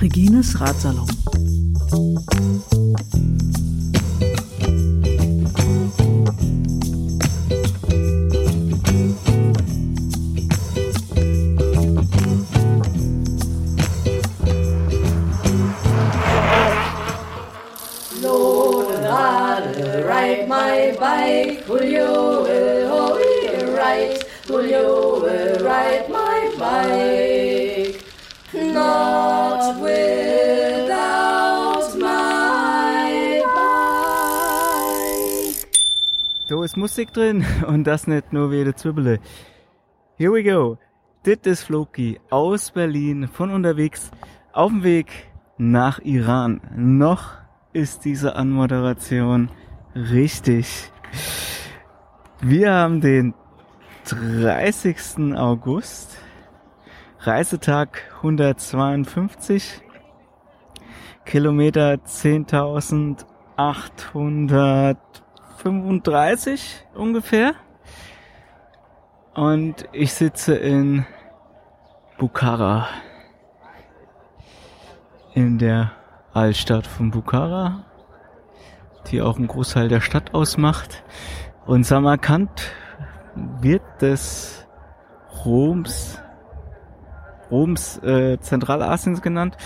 Regines Ratsalon. Musik drin und das nicht nur wie jede Zwiebele. Here we go. Dit ist Floki aus Berlin von unterwegs auf dem Weg nach Iran. Noch ist diese Anmoderation richtig. Wir haben den 30. August, Reisetag 152, Kilometer 10.835 ungefähr. Und ich sitze in Bukhara. In der Altstadt von Bukhara, die auch einen Großteil der Stadt ausmacht. Und Samarkand wird des Roms, Roms äh, Zentralasiens genannt,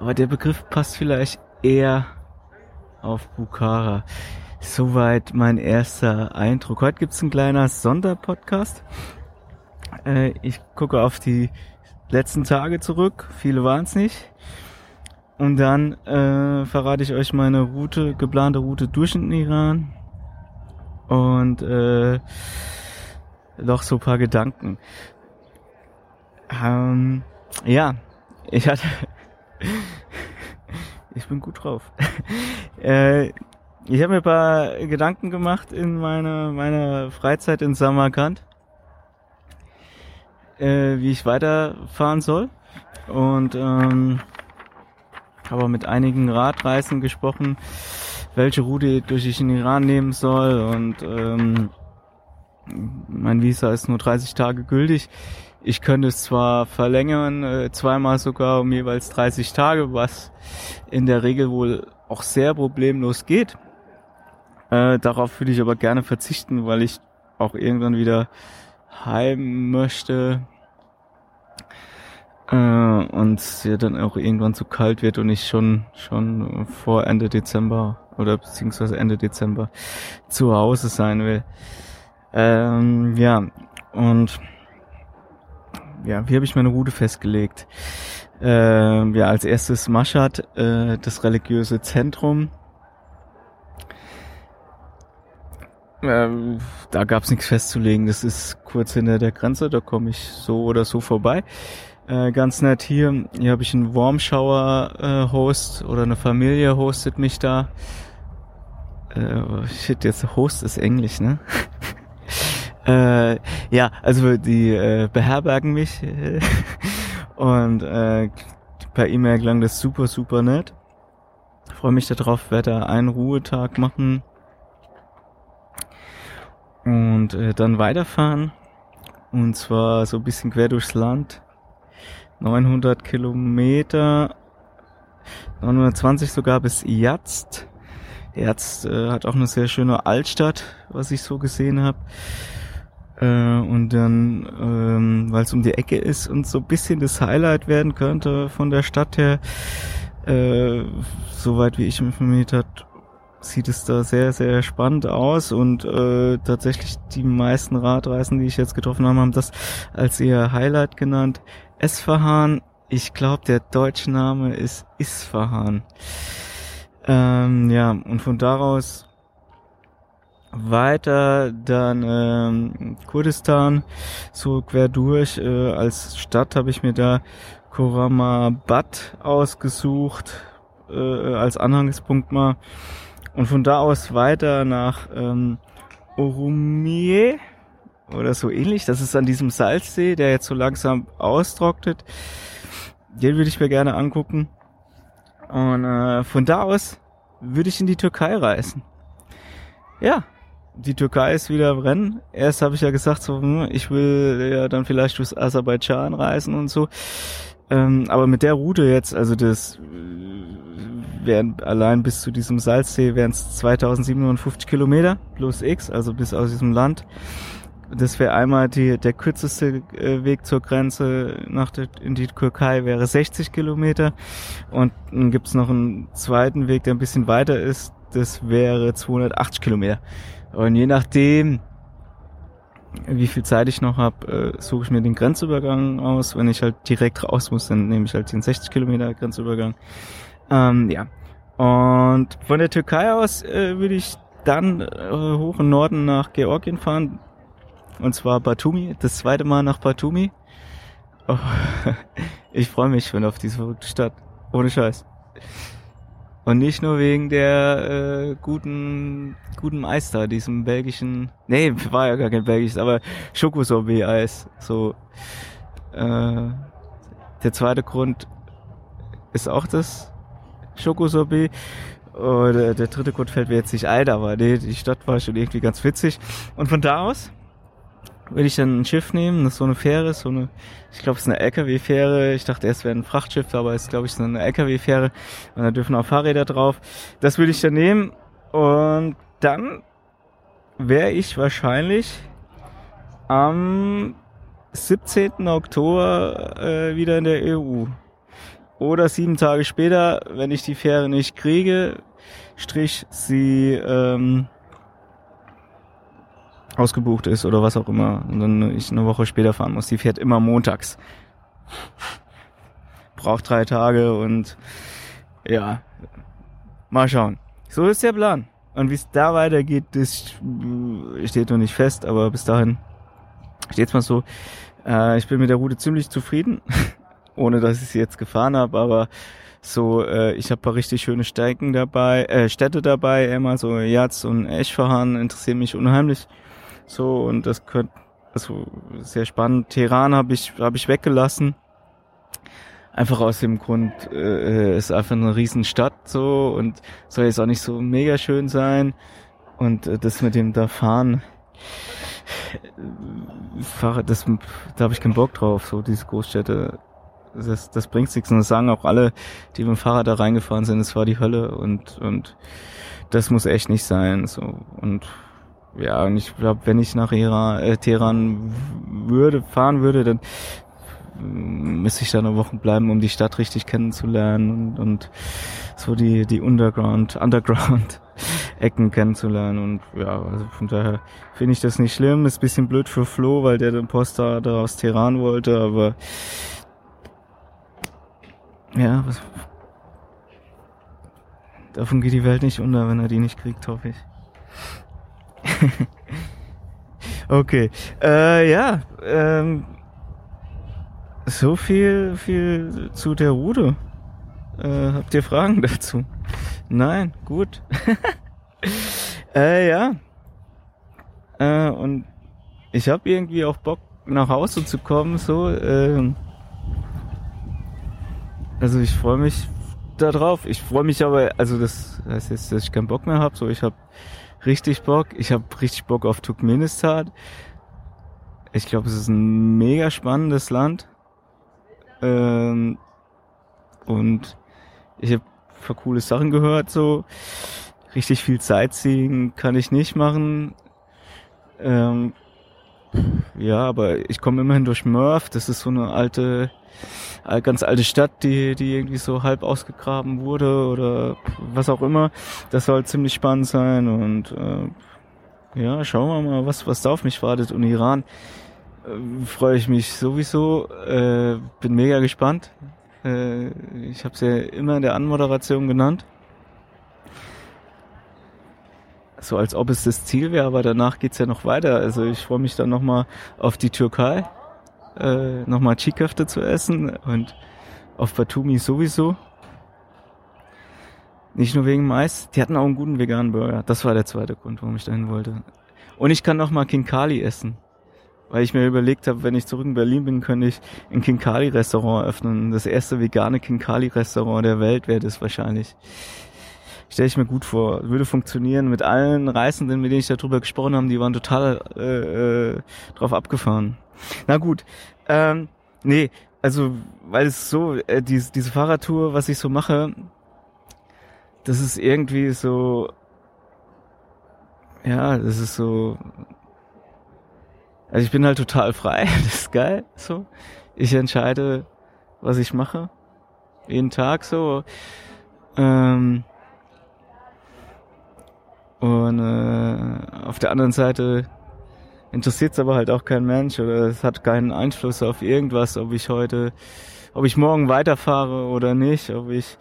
aber der Begriff passt vielleicht eher auf Bukhara. Soweit mein erster Eindruck. Heute gibt's ein kleiner Sonderpodcast. Äh, ich gucke auf die letzten Tage zurück. Viele waren's nicht. Und dann äh, verrate ich euch meine Route, geplante Route durch den Iran. Und äh, noch so paar Gedanken. Ähm, ja, ich hatte. ich bin gut drauf. äh, ich habe mir ein paar Gedanken gemacht in meiner meiner Freizeit in Samarkand, äh, wie ich weiterfahren soll. Und ähm, habe mit einigen Radreisen gesprochen, welche Route durch ich in den Iran nehmen soll und ähm, mein Visa ist nur 30 Tage gültig. Ich könnte es zwar verlängern, äh, zweimal sogar um jeweils 30 Tage, was in der Regel wohl auch sehr problemlos geht. Äh, darauf würde ich aber gerne verzichten, weil ich auch irgendwann wieder heim möchte äh, und es ja dann auch irgendwann zu kalt wird und ich schon schon vor Ende Dezember oder beziehungsweise Ende Dezember zu Hause sein will. Ähm, ja, und ja, wie habe ich meine Route festgelegt? Äh, ja, als erstes Mashhad, äh, das religiöse Zentrum. Ähm, da gab es nichts festzulegen. Das ist kurz hinter der Grenze, da komme ich so oder so vorbei. Äh, ganz nett hier. Hier habe ich einen Warmshower äh, Host oder eine Familie hostet mich da. Äh, shit, jetzt Host ist Englisch, ne? äh, ja, also die äh, beherbergen mich und äh, per E-Mail klang das super, super nett. Freue mich darauf, werde da einen Ruhetag machen und äh, dann weiterfahren. Und zwar so ein bisschen quer durchs Land 900 Kilometer, 920 sogar bis Yazd. Yazd äh, hat auch eine sehr schöne Altstadt, was ich so gesehen habe. Äh, und dann, ähm, weil es um die Ecke ist und so ein bisschen das Highlight werden könnte von der Stadt her, äh, soweit wie ich informiert hat, sieht es da sehr, sehr spannend aus und äh, tatsächlich die meisten Radreisen, die ich jetzt getroffen habe, haben das als ihr Highlight genannt. Esfahan, ich glaube, der deutsche Name ist Isfahan. Ähm, ja, und von daraus weiter dann ähm, Kurdistan, so quer durch. Äh, als Stadt habe ich mir da Koramabad ausgesucht, äh, als Anhangspunkt mal. Und von da aus weiter nach ähm, Orumie oder so ähnlich. Das ist an diesem Salzsee, der jetzt so langsam austrocknet. Den würde ich mir gerne angucken. Und äh, von da aus würde ich in die Türkei reisen. Ja, die Türkei ist wieder im Rennen. Erst habe ich ja gesagt, so, hm, ich will ja dann vielleicht durch Aserbaidschan reisen und so. Ähm, aber mit der Route jetzt, also das wären allein bis zu diesem Salzsee wären es 2750 Kilometer plus X, also bis aus diesem Land. Das wäre einmal die, der kürzeste äh, Weg zur Grenze nach der, in die Türkei wäre 60 Kilometer und dann gibt's noch einen zweiten Weg, der ein bisschen weiter ist. Das wäre 280 Kilometer. Und je nachdem, wie viel Zeit ich noch habe, äh, suche ich mir den Grenzübergang aus. Wenn ich halt direkt raus muss, dann nehme ich halt den 60 Kilometer Grenzübergang. Ähm, ja. Und von der Türkei aus äh, würde ich dann äh, hoch im Norden nach Georgien fahren. Und zwar Batumi, das zweite Mal nach Batumi. Oh, ich freue mich schon auf diese verrückte Stadt. Ohne Scheiß. Und nicht nur wegen der äh, guten guten Meister, diesem belgischen, nee, war ja gar kein belgisches, aber Schokosorbet-Eis. So, äh, der zweite Grund ist auch das Schokosorbet. Oder der dritte Grund fällt mir jetzt nicht ein, aber nee, die Stadt war schon irgendwie ganz witzig. Und von da aus will ich dann ein Schiff nehmen, das ist so eine Fähre, so eine, ich glaube, es ist eine LKW-Fähre. Ich dachte erst wäre ein Frachtschiff, aber es ist, glaube ich, so eine LKW-Fähre. Und da dürfen auch Fahrräder drauf. Das will ich dann nehmen. Und dann wäre ich wahrscheinlich am 17. Oktober äh, wieder in der EU. Oder sieben Tage später, wenn ich die Fähre nicht kriege, strich sie ähm, ausgebucht ist oder was auch immer und dann ich eine Woche später fahren muss. Die fährt immer montags. Braucht drei Tage und ja, mal schauen. So ist der Plan. Und wie es da weitergeht, das steht noch nicht fest, aber bis dahin steht's mal so. Äh, ich bin mit der Route ziemlich zufrieden, ohne dass ich sie jetzt gefahren habe, aber so, äh, ich habe paar richtig schöne Strecken dabei, äh, Städte dabei, immer so Jatz und Eschfahan interessieren mich unheimlich. So, und das könnte, also sehr spannend. Teheran habe ich, hab ich weggelassen. Einfach aus dem Grund, äh, ist einfach eine Riesenstadt so und soll jetzt auch nicht so mega schön sein. Und äh, das mit dem da fahren, äh, das, da habe ich keinen Bock drauf, so diese Großstädte. Das, das bringt nichts. Und das sagen auch alle, die mit dem Fahrrad da reingefahren sind, es war die Hölle und, und das muss echt nicht sein. So. Und ja, und ich glaube, wenn ich nach Iran, äh, Teheran würde, fahren würde, dann müsste ich da eine Woche bleiben, um die Stadt richtig kennenzulernen und, und so die, die Underground, Underground Ecken kennenzulernen und ja, also von daher finde ich das nicht schlimm. Ist bisschen blöd für Flo, weil der den Poster da aus Teheran wollte, aber ja, was, davon geht die Welt nicht unter, wenn er die nicht kriegt, hoffe ich. okay. Äh, ja, ähm, so viel, viel zu der Rude. Äh, habt ihr Fragen dazu? Nein, gut. äh, ja. Äh, und ich habe irgendwie auch Bock nach Hause zu kommen, so. Äh, also ich freue mich da drauf. Ich freue mich aber, also das heißt jetzt, dass ich keinen Bock mehr habe. So, ich habe richtig Bock. Ich habe richtig Bock auf Turkmenistan. Ich glaube, es ist ein mega spannendes Land. Ähm, und ich habe für coole Sachen gehört, so. Richtig viel Sightseeing kann ich nicht machen. Ähm, ja, aber ich komme immerhin durch Murph. Das ist so eine alte ganz alte Stadt, die, die irgendwie so halb ausgegraben wurde oder was auch immer. Das soll ziemlich spannend sein und äh, ja, schauen wir mal, was, was da auf mich wartet. Und Iran äh, freue ich mich sowieso, äh, bin mega gespannt. Äh, ich habe es ja immer in der Anmoderation genannt. So als ob es das Ziel wäre, aber danach geht's ja noch weiter. Also ich freue mich dann nochmal auf die Türkei äh, nochmal Chiköfte zu essen und auf Batumi sowieso. Nicht nur wegen Mais, die hatten auch einen guten veganen Burger. Das war der zweite Grund, warum ich dahin wollte. Und ich kann noch mal Kinkali essen. Weil ich mir überlegt habe, wenn ich zurück in Berlin bin, könnte ich ein Kinkali-Restaurant öffnen. Das erste vegane Kinkali-Restaurant der Welt wäre das wahrscheinlich. Stelle ich mir gut vor. Würde funktionieren mit allen Reisenden, mit denen ich darüber gesprochen habe, die waren total äh, äh, drauf abgefahren. Na gut, ähm, nee, also weil es so, äh, diese, diese Fahrradtour, was ich so mache, das ist irgendwie so, ja, das ist so, also ich bin halt total frei, das ist geil, so. Ich entscheide, was ich mache, jeden Tag so. Ähm, und äh, auf der anderen Seite interessiert es aber halt auch kein Mensch oder es hat keinen Einfluss auf irgendwas, ob ich heute, ob ich morgen weiterfahre oder nicht, ob ich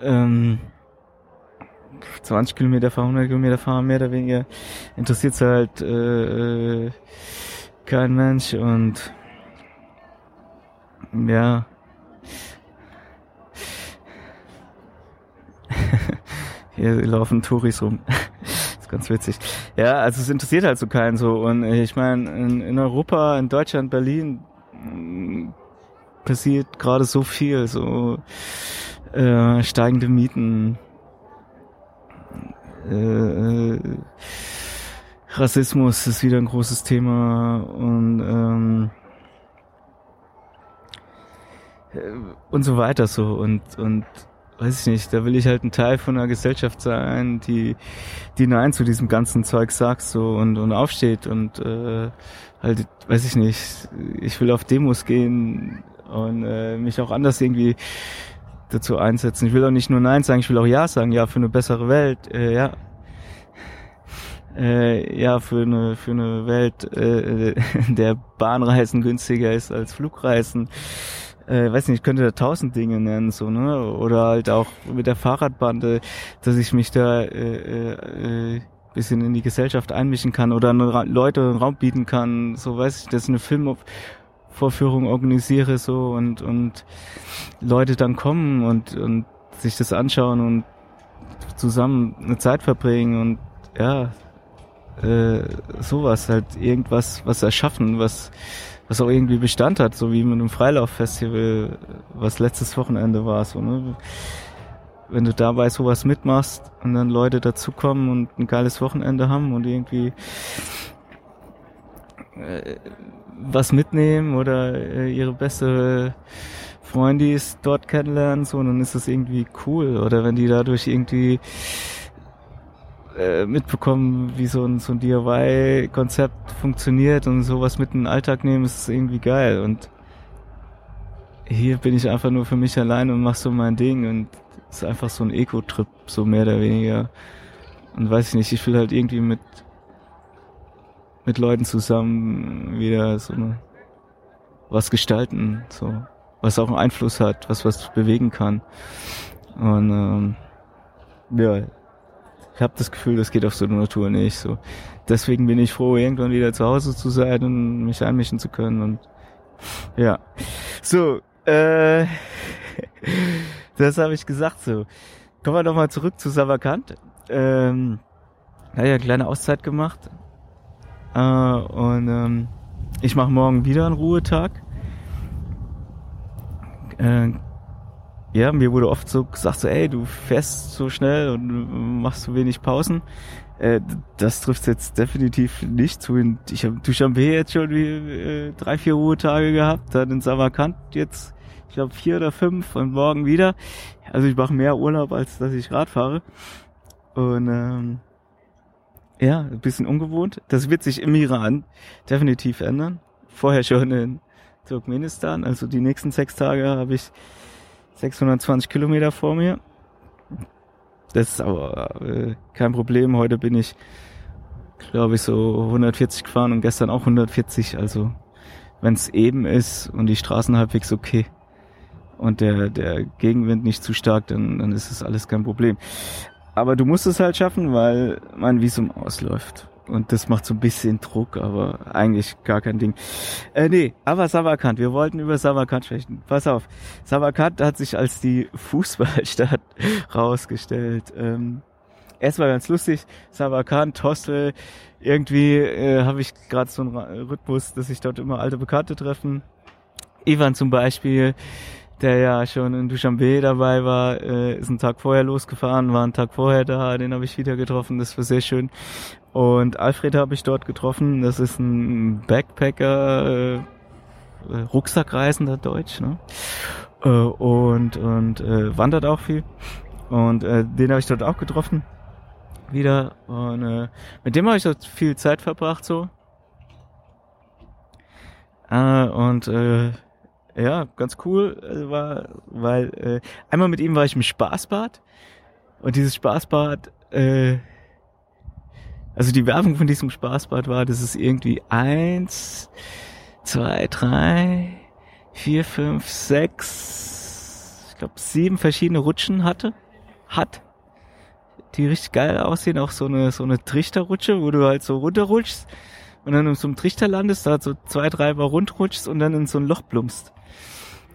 ähm, 20 Kilometer fahre, 100 Kilometer fahre, mehr oder weniger interessiert es halt äh, kein Mensch und ja. Hier laufen Touris rum. ganz witzig. Ja, also es interessiert halt so keinen so. Und ich meine, in, in Europa, in Deutschland, Berlin mm, passiert gerade so viel, so äh, steigende Mieten, äh, Rassismus ist wieder ein großes Thema und ähm, äh, und so weiter so und und weiß ich nicht, da will ich halt ein Teil von einer Gesellschaft sein, die die nein zu diesem ganzen Zeug sagt so und und aufsteht und äh, halt weiß ich nicht, ich will auf Demos gehen und äh, mich auch anders irgendwie dazu einsetzen. Ich will auch nicht nur Nein sagen, ich will auch Ja sagen, ja, für eine bessere Welt, äh, ja. Äh, ja, für eine, für eine Welt, äh, der Bahnreisen günstiger ist als Flugreisen. Äh, weiß nicht, ich könnte da tausend Dinge nennen, so, ne? Oder halt auch mit der Fahrradbande, dass ich mich da äh, äh, bisschen in die Gesellschaft einmischen kann oder Leute einen Raum bieten kann, so weiß ich, dass ich eine Film Vorführung organisiere so und und Leute dann kommen und und sich das anschauen und zusammen eine Zeit verbringen und ja äh, sowas halt irgendwas was erschaffen was was auch irgendwie Bestand hat so wie mit einem Freilauffestival was letztes Wochenende war so ne wenn du dabei sowas mitmachst und dann Leute dazukommen und ein geiles Wochenende haben und irgendwie äh, was mitnehmen oder äh, ihre beste Freundis dort kennenlernen, so, dann ist das irgendwie cool. Oder wenn die dadurch irgendwie äh, mitbekommen, wie so ein, so ein DIY-Konzept funktioniert und sowas mit in den Alltag nehmen, ist irgendwie geil. Und hier bin ich einfach nur für mich allein und mach so mein Ding und ist einfach so ein Ego-Trip, so mehr oder weniger. Und weiß ich nicht, ich will halt irgendwie mit mit Leuten zusammen wieder so eine, was gestalten, so was auch einen Einfluss hat, was was bewegen kann. Und ähm, ja, ich habe das Gefühl, das geht auf so eine Natur nicht. So, deswegen bin ich froh, irgendwann wieder zu Hause zu sein und mich einmischen zu können. Und ja, so, äh, das habe ich gesagt. So, kommen wir noch mal zurück zu Savakant. Ähm, hat ja eine kleine Auszeit gemacht äh, und ähm, ich mache morgen wieder einen Ruhetag. Äh, ja, mir wurde oft so gesagt, so, ey, du fährst so schnell und machst so wenig Pausen. Äh, das trifft jetzt definitiv nicht zu. Ich habe Duschanbe jetzt schon wie, äh, drei, vier Ruhetage gehabt, dann in Samarkand jetzt, ich glaube, vier oder fünf und morgen wieder. Also ich mache mehr Urlaub, als dass ich Rad fahre. Und ähm, ja, ein bisschen ungewohnt. Das wird sich im Iran definitiv ändern. Vorher schon in Turkmenistan. Also die nächsten sechs Tage habe ich 620 Kilometer vor mir. Das ist aber äh, kein Problem. Heute bin ich, glaube ich, so 140 gefahren und gestern auch 140. Also wenn es eben ist und die Straßen halbwegs okay und der, der Gegenwind nicht zu stark, dann, dann ist es alles kein Problem. Aber du musst es halt schaffen, weil mein Visum ausläuft. Und das macht so ein bisschen Druck, aber eigentlich gar kein Ding. Äh, nee, aber Samarkand, wir wollten über Samarkand sprechen. Pass auf, Samarkand hat sich als die Fußballstadt rausgestellt. Ähm, erstmal ganz lustig, Samarkand, Hostel, irgendwie äh, habe ich gerade so einen Rhythmus, dass ich dort immer alte Bekannte treffen. Ivan zum Beispiel, der ja schon in Dushanbe dabei war, äh, ist einen Tag vorher losgefahren, war einen Tag vorher da, den habe ich wieder getroffen, das war sehr schön. Und Alfred habe ich dort getroffen, das ist ein Backpacker, äh, Rucksackreisender Deutsch, ne? Äh, und und äh, wandert auch viel. Und äh, den habe ich dort auch getroffen. Wieder. Und äh, mit dem habe ich dort viel Zeit verbracht so. Äh, und äh, ja, ganz cool äh, war, weil äh, einmal mit ihm war ich im Spaßbad und dieses Spaßbad, äh, also die Werbung von diesem Spaßbad war, dass es irgendwie eins, zwei, drei, vier, fünf, sechs, ich glaube sieben verschiedene Rutschen hatte, hat, die richtig geil aussehen, auch so eine so eine Trichterrutsche, wo du halt so runterrutschst und dann in so einem Trichter landest, da so zwei, drei Mal rundrutschst und dann in so ein Loch plumpst.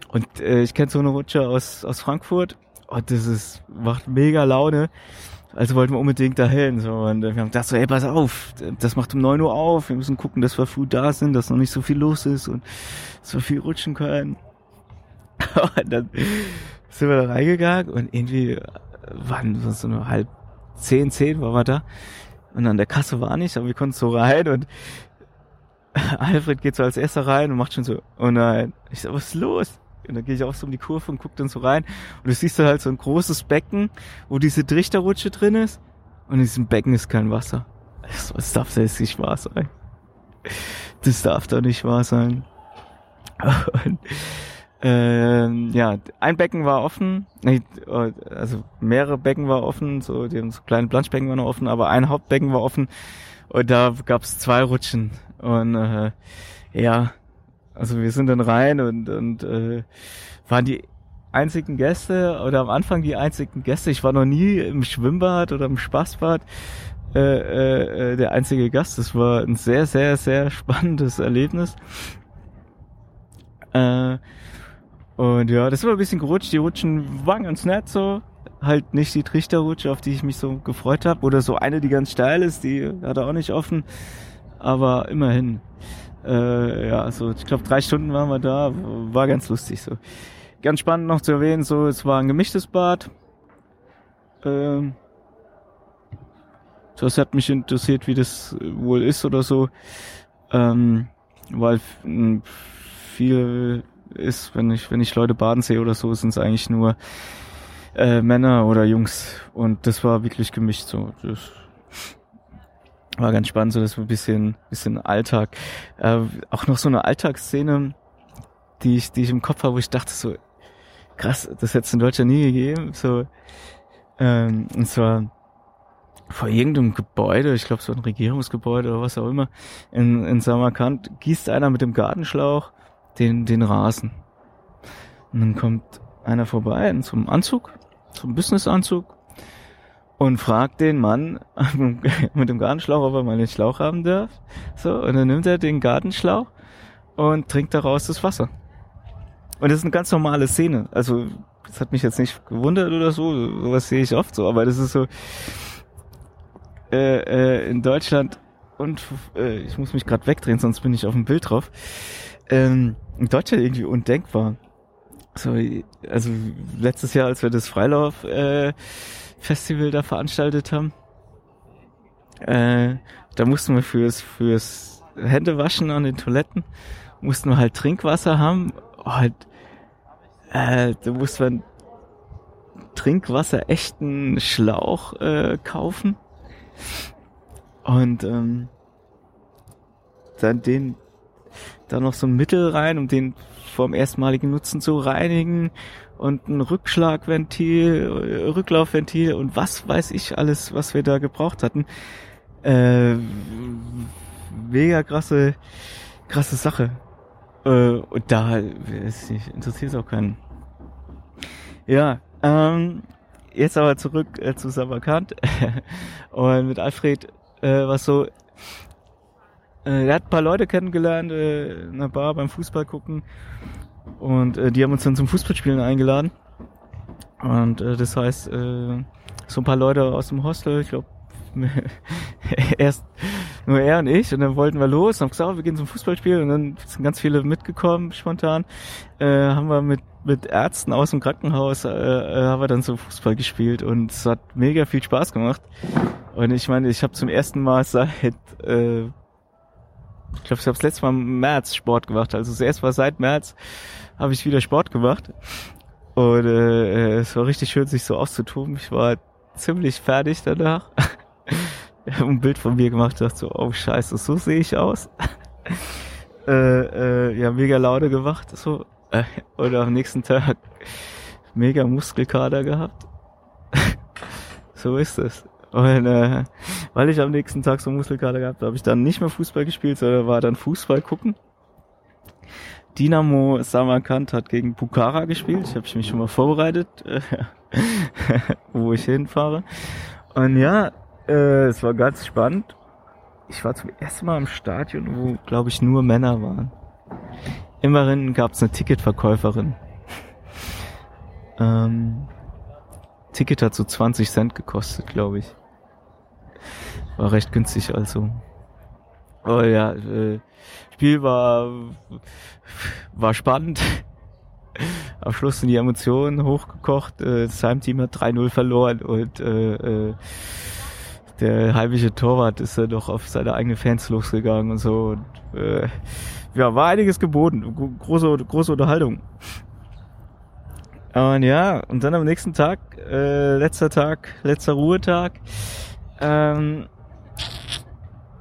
Und äh, ich kenne so eine Rutsche aus, aus Frankfurt. Und das ist, macht mega Laune. Also wollten wir unbedingt dahin. So. Und wir haben gedacht so, ey, pass auf, das macht um neun Uhr auf. Wir müssen gucken, dass wir früh da sind, dass noch nicht so viel los ist und wir viel rutschen können. und dann sind wir da reingegangen und irgendwie waren so eine halb zehn, zehn waren wir da. Und an der Kasse war nicht, aber wir konnten so rein und Alfred geht so als erster rein und macht schon so, oh nein. Ich so, was ist los? Und dann gehe ich auch so um die Kurve und guck dann so rein. Und du siehst da halt so ein großes Becken, wo diese Trichterrutsche drin ist. Und in diesem Becken ist kein Wasser. Das darf jetzt nicht wahr sein. Das darf doch nicht wahr sein. Und, ähm, ja, ein Becken war offen, nee, also mehrere Becken war offen, so, die so kleine Planschbecken waren offen, aber ein Hauptbecken war offen und da gab's zwei Rutschen und äh, ja, also wir sind dann rein und, und äh, waren die einzigen Gäste oder am Anfang die einzigen Gäste. Ich war noch nie im Schwimmbad oder im Spaßbad äh, äh, äh der einzige Gast. Das war ein sehr, sehr, sehr spannendes Erlebnis. Äh, und ja, das war ein bisschen gerutscht. Die Rutschen waren ganz nett so. Halt nicht die Trichterrutsche, auf die ich mich so gefreut habe. Oder so eine, die ganz steil ist, die hat er auch nicht offen. Aber immerhin. Äh, ja, so ich glaube drei Stunden waren wir da, war ganz lustig so. Ganz spannend noch zu erwähnen, so es war ein gemischtes Bad. Ähm, das hat mich interessiert, wie das wohl ist oder so, ähm, weil viel ist, wenn ich wenn ich Leute baden sehe oder so, sind es eigentlich nur äh, Männer oder Jungs und das war wirklich gemischt so. Das war ganz spannend, so das ein bisschen, bisschen Alltag. Äh, auch noch so eine Alltagsszene, die ich, die ich im Kopf habe, wo ich dachte so, krass, das hätte es in Deutschland nie gegeben. So, ähm, und zwar vor irgendeinem Gebäude, ich glaube so ein Regierungsgebäude oder was auch immer, in, in Samarkand gießt einer mit dem Gartenschlauch den, den Rasen. Und dann kommt einer vorbei einem Anzug, so einem Businessanzug, und fragt den Mann mit dem Gartenschlauch, ob er mal den Schlauch haben darf. So, und dann nimmt er den Gartenschlauch und trinkt daraus das Wasser. Und das ist eine ganz normale Szene. Also, das hat mich jetzt nicht gewundert oder so, sowas sehe ich oft so, aber das ist so äh, äh, in Deutschland und äh, ich muss mich gerade wegdrehen, sonst bin ich auf dem Bild drauf. Ähm, in Deutschland irgendwie undenkbar. So, also letztes Jahr, als wir das Freilauf äh, Festival da veranstaltet haben. Äh, da mussten wir fürs, fürs Händewaschen an den Toiletten, mussten wir halt Trinkwasser haben. Halt, äh, da musste man Trinkwasser echten Schlauch äh, kaufen. Und ähm, dann den da noch so ein Mittel rein, um den vorm erstmaligen Nutzen zu reinigen und ein Rückschlagventil, Rücklaufventil und was weiß ich alles, was wir da gebraucht hatten. Äh, mega krasse, krasse Sache. Äh, und da interessiert es auch keinen. Ja, ähm, jetzt aber zurück äh, zu Samarkand und mit Alfred äh, was so äh, er hat ein paar Leute kennengelernt äh, in einer Bar beim Fußball gucken und äh, die haben uns dann zum Fußballspielen eingeladen. Und äh, das heißt, äh, so ein paar Leute aus dem Hostel, ich glaube, erst nur er und ich und dann wollten wir los haben gesagt, oh, wir gehen zum Fußballspiel und dann sind ganz viele mitgekommen spontan. Äh, haben wir mit mit Ärzten aus dem Krankenhaus äh, äh, haben wir dann so Fußball gespielt und es hat mega viel Spaß gemacht. Und ich meine, ich habe zum ersten Mal seit äh, ich glaube, ich habe das letzte Mal im März Sport gemacht. Also das erste Mal seit März habe ich wieder Sport gemacht. Und äh, es war richtig schön, sich so auszutoben. Ich war ziemlich fertig danach. ich habe ein Bild von mir gemacht, dachte so, oh scheiße, so sehe ich aus. äh, äh, ja, mega Laune gemacht, so. Äh, und am nächsten Tag mega Muskelkater gehabt. so ist es. Und äh, weil ich am nächsten Tag so Muskelkater gehabt habe, habe ich dann nicht mehr Fußball gespielt, sondern war dann Fußball gucken. Dynamo Samarkand hat gegen Bukhara gespielt. Ich habe mich schon mal vorbereitet, äh, wo ich hinfahre. Und ja, äh, es war ganz spannend. Ich war zum ersten Mal im Stadion, wo, glaube ich, nur Männer waren. Immerhin gab es eine Ticketverkäuferin. ähm, Ticket hat so 20 Cent gekostet, glaube ich. War recht günstig also. Oh ja, äh, Spiel war, war spannend. Am Schluss sind die Emotionen hochgekocht. Äh, das Heimteam hat 3-0 verloren und äh, äh, der heimische Torwart ist ja doch auf seine eigenen Fans losgegangen und so. Und, äh, ja, war einiges geboten. Große, große Unterhaltung. Und ja, und dann am nächsten Tag, äh, letzter Tag, letzter Ruhetag, ähm,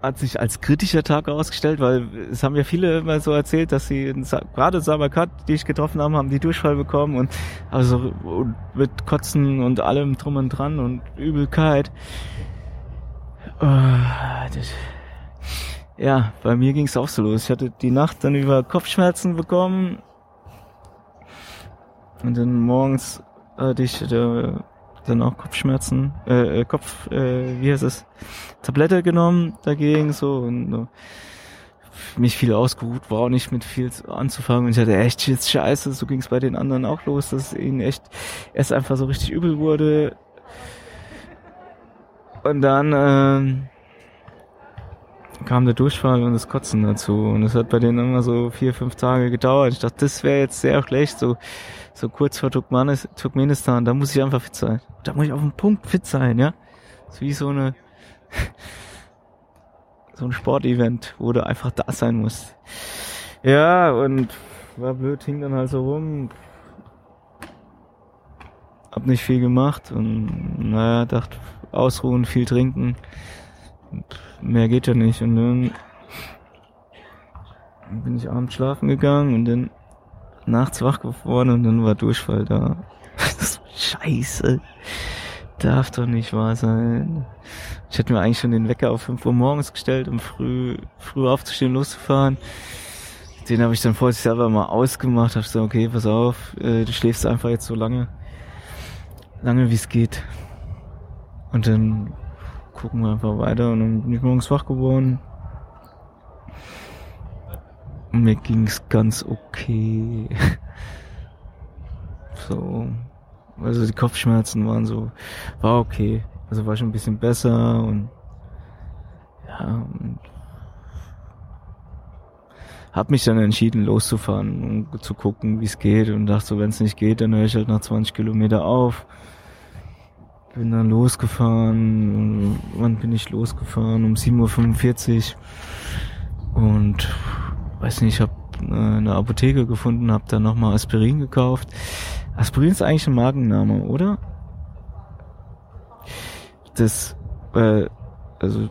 hat sich als kritischer Tag herausgestellt, weil es haben ja viele immer so erzählt, dass sie in, gerade Samarkand, die ich getroffen haben, haben die Durchfall bekommen und also und mit Kotzen und allem drum und dran und Übelkeit. Oh, das, ja, bei mir ging es auch so los. Ich hatte die Nacht dann über Kopfschmerzen bekommen und dann morgens hatte ich äh, dann auch Kopfschmerzen, äh, äh, Kopf, äh, wie heißt es, Tablette genommen dagegen, so und uh, mich viel ausgeruht, war auch nicht mit viel anzufangen. Und ich hatte echt jetzt scheiße, so ging es bei den anderen auch los, dass ihnen echt erst einfach so richtig übel wurde. Und dann ähm, kam der Durchfall und das Kotzen dazu und es hat bei denen immer so vier, fünf Tage gedauert. Ich dachte, das wäre jetzt sehr schlecht, so so kurz vor Turkmenistan, da muss ich einfach fit sein. Da muss ich auf den Punkt fit sein, ja. So wie so eine, so ein Sportevent, wo du einfach da sein musst. Ja, und war blöd, hing dann halt so rum. Hab nicht viel gemacht und naja, dachte, ausruhen, viel trinken. Mehr geht ja nicht. Und dann bin ich abends schlafen gegangen und dann nachts wach geworden und dann war Durchfall da. Scheiße. Darf doch nicht wahr sein. Ich hätte mir eigentlich schon den Wecker auf 5 Uhr morgens gestellt, um früh, früh aufzustehen, loszufahren. Den habe ich dann vor sich selber mal ausgemacht, habe gesagt, okay, pass auf, äh, du schläfst einfach jetzt so lange, lange wie es geht. Und dann gucken wir einfach weiter und dann bin ich morgens wach geworden, mir ging's ganz okay. so. Also die Kopfschmerzen waren so, war okay. Also war schon ein bisschen besser und ja, und hab mich dann entschieden loszufahren und zu gucken, wie es geht und dachte so, wenn es nicht geht, dann höre ich halt nach 20 Kilometer auf. Bin dann losgefahren. Wann bin ich losgefahren? Um 7.45 Uhr. Und weiß nicht, ich habe äh, eine Apotheke gefunden, habe dann nochmal Aspirin gekauft. Aspirin ist eigentlich ein Magenname, oder? Das, äh, also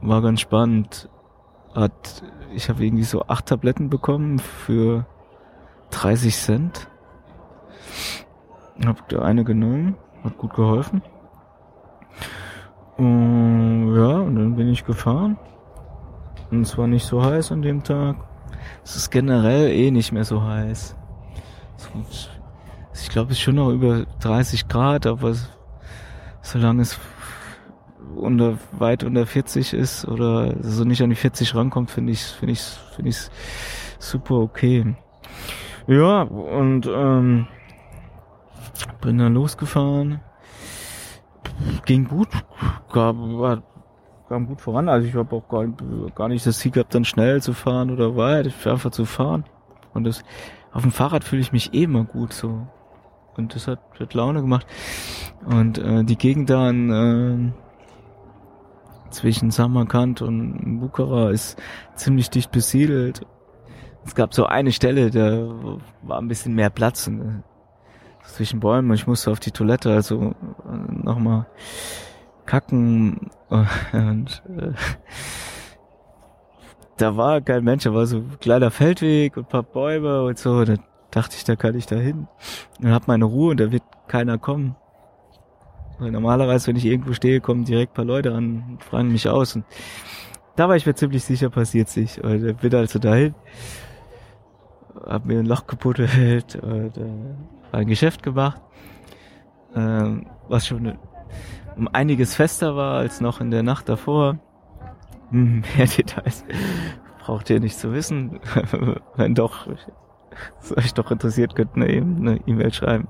war ganz spannend. Hat, ich habe irgendwie so acht Tabletten bekommen für 30 Cent. Hab da eine genommen, hat gut geholfen. Und ja, und dann bin ich gefahren. Und es war nicht so heiß an dem Tag. Es ist generell eh nicht mehr so heiß. Ich glaube, es ist schon noch über 30 Grad, aber solange es unter, weit unter 40 ist oder so nicht an die 40 rankommt, finde ich finde ich finde ich super okay. Ja, und ähm, bin dann losgefahren. Ging gut, gab, war kam gut voran. Also ich habe auch gar, gar nicht das Ziel gehabt, dann schnell zu fahren oder weit. Ich einfach zu fahren. Und das, auf dem Fahrrad fühle ich mich eh immer gut so. Und das hat, hat Laune gemacht. Und äh, die Gegend da in, äh, zwischen Samarkand und Bukhara ist ziemlich dicht besiedelt. Es gab so eine Stelle, da war ein bisschen mehr Platz äh, zwischen Bäumen und ich musste auf die Toilette, also äh, nochmal kacken und äh, da war kein Mensch, da war so ein kleiner Feldweg und paar Bäume und so. Da dachte ich, da kann ich da hin. Und hab meine Ruhe und da wird keiner kommen. Weil normalerweise, wenn ich irgendwo stehe, kommen direkt paar Leute an und fragen mich aus. Und da war ich mir ziemlich sicher, passiert sich. Und bin also dahin, hab mir ein Loch gebuddelt und äh, ein Geschäft gemacht, ähm, was schon um einiges fester war als noch in der Nacht davor. Hm, mehr Details braucht ihr nicht zu wissen. Wenn doch, ist euch doch interessiert, könnt ihr eben eine E-Mail schreiben.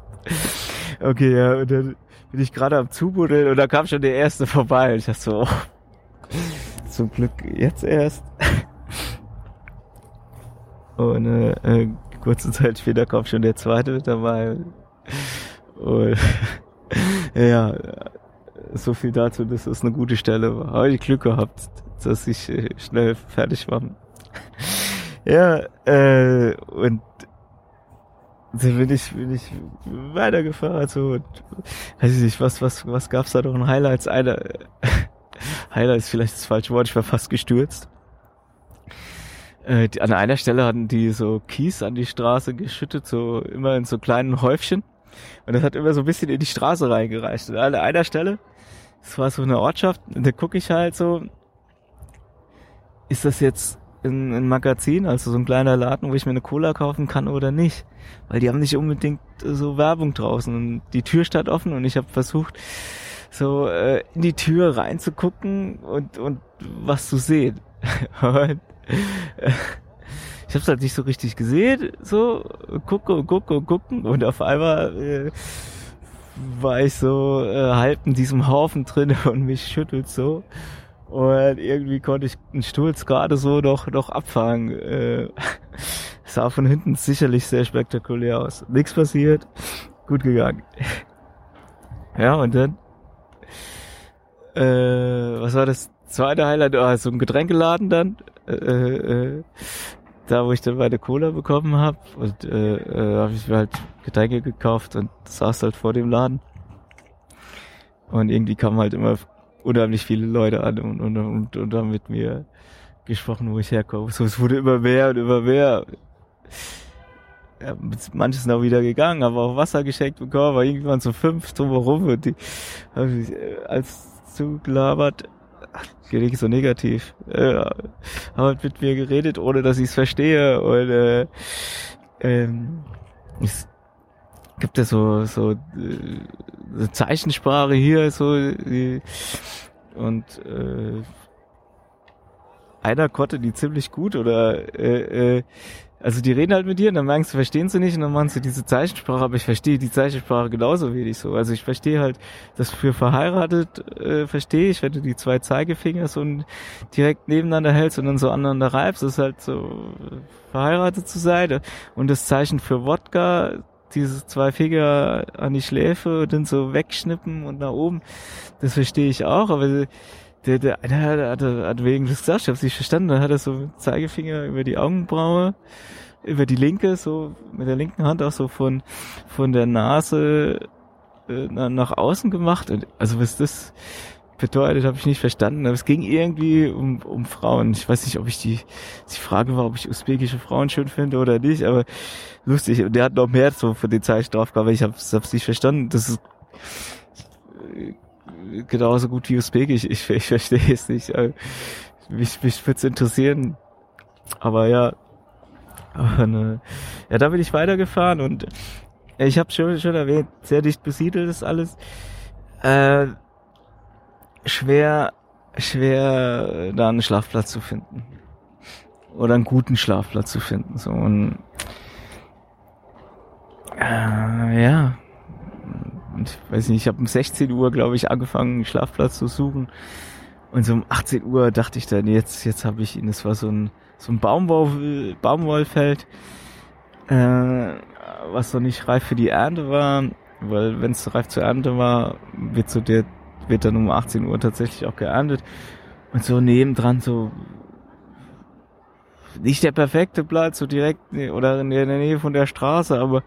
Okay, ja, und dann bin ich gerade am Zubuddeln und da kam schon der erste vorbei. Und ich dachte so, oh, zum Glück jetzt erst. Und äh, äh, kurze Zeit später kam schon der zweite mit dabei. Und ja, so viel dazu, dass es eine gute Stelle war. Habe ich Glück gehabt, dass ich äh, schnell fertig war. ja, äh, und dann bin ich, bin ich weitergefahren, so, und, weiß ich nicht, was, was, was gab's da noch in Highlights? Einer, Highlights ist vielleicht das falsche Wort, ich war fast gestürzt. Äh, die, an einer Stelle hatten die so Kies an die Straße geschüttet, so immer in so kleinen Häufchen. Und das hat immer so ein bisschen in die Straße reingereicht. Und an einer Stelle, das war so eine Ortschaft, und da gucke ich halt so, ist das jetzt ein, ein Magazin, also so ein kleiner Laden, wo ich mir eine Cola kaufen kann oder nicht? Weil die haben nicht unbedingt so Werbung draußen und die Tür stand offen und ich habe versucht, so äh, in die Tür reinzugucken und, und was zu sehen. und, ich habe es halt nicht so richtig gesehen, so gucke und gucke und gucken und auf einmal äh, war ich so äh, halb in diesem Haufen drin und mich schüttelt so und irgendwie konnte ich einen Sturz gerade so noch, noch abfangen. Äh, sah von hinten sicherlich sehr spektakulär aus. Nichts passiert. Gut gegangen. ja, und dann, äh, was war das zweite Highlight? Oh, so ein Getränkeladen dann. Äh, äh, da, wo ich dann meine Cola bekommen habe. Und äh, äh, habe ich mir halt Getränke gekauft und saß halt vor dem Laden. Und irgendwie kam halt immer unheimlich viele Leute an und, und, und, und haben mit mir gesprochen, wo ich herkomme. So, es wurde immer mehr und immer mehr. Ja, manches auch wieder gegangen, aber auch Wasser geschenkt bekommen, aber irgendwie waren so fünf drumherum und die haben mich äh, als zugelabert. Klingt so negativ. Äh, haben halt mit mir geredet, ohne dass ich es verstehe. Und äh, ähm, es gibt ja so, so äh, Zeichensprache hier, so die, und äh, einer konnte die ziemlich gut oder äh, äh, also die reden halt mit dir und dann merkst du, verstehen sie nicht und dann machen sie diese Zeichensprache, aber ich verstehe die Zeichensprache genauso wenig so. Also ich verstehe halt, das für verheiratet äh, verstehe ich, wenn du die zwei Zeigefinger so direkt nebeneinander hältst und dann so aneinander reibst, ist halt so verheiratet zu sein. Und das Zeichen für Wodka diese zwei Finger an die Schläfe und dann so wegschnippen und nach oben, das verstehe ich auch, aber der, der, der hat, hat wegen des gesagt, ich hab's nicht verstanden, dann hat er so Zeigefinger über die Augenbraue, über die linke, so mit der linken Hand auch so von, von der Nase äh, nach außen gemacht. Und, also was das bedeutet, habe ich nicht verstanden. Aber es ging irgendwie um, um Frauen. Ich weiß nicht, ob ich die, die Frage war, ob ich usbekische Frauen schön finde oder nicht, aber lustig. Und der hat noch mehr so für den Zeichen drauf gehabt, aber ich habe es nicht verstanden. Das ist äh, genauso gut wie Usbekisch. Ich, ich verstehe es nicht. Äh, mich, mich würde es interessieren. Aber ja. Und, äh, ja, da bin ich weitergefahren und ich habe schon, schon erwähnt, sehr dicht besiedelt ist alles. Äh, schwer, schwer, da einen Schlafplatz zu finden. Oder einen guten Schlafplatz zu finden. So und äh, ja. Und weiß nicht, ich habe um 16 Uhr, glaube ich, angefangen, einen Schlafplatz zu suchen. Und so um 18 Uhr dachte ich dann, jetzt, jetzt habe ich ihn, es war so ein, so ein Baumwoll, Baumwollfeld, äh, was noch nicht reif für die Ernte war, weil wenn es reif zur Ernte war, wird so der, wird dann um 18 Uhr tatsächlich auch geerntet. Und so nebendran so nicht der perfekte Platz, so direkt oder in der Nähe von der Straße, aber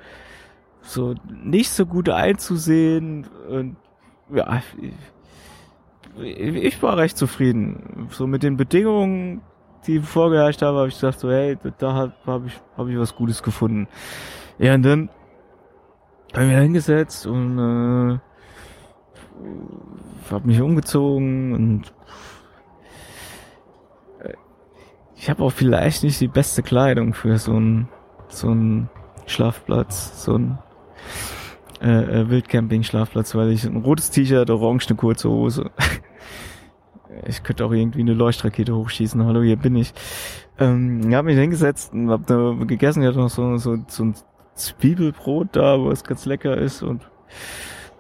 so nicht so gut einzusehen und ja, ich, war recht zufrieden. So mit den Bedingungen, die vorgeherrscht haben, habe ich gesagt so, hey, da habe hab ich, hab ich was Gutes gefunden. Ja, und dann habe ich mich hingesetzt und äh, habe mich umgezogen und äh, ich habe auch vielleicht nicht die beste Kleidung für so ein so ein Schlafplatz, so ein äh, äh, Wildcamping-Schlafplatz, weil ich ein rotes T-Shirt, orange eine kurze Hose. ich könnte auch irgendwie eine Leuchtrakete hochschießen. Hallo, hier bin ich. Ähm, ich habe mich hingesetzt und hab da gegessen. Ich hatte noch so, so, so ein Zwiebelbrot da, was ganz lecker ist und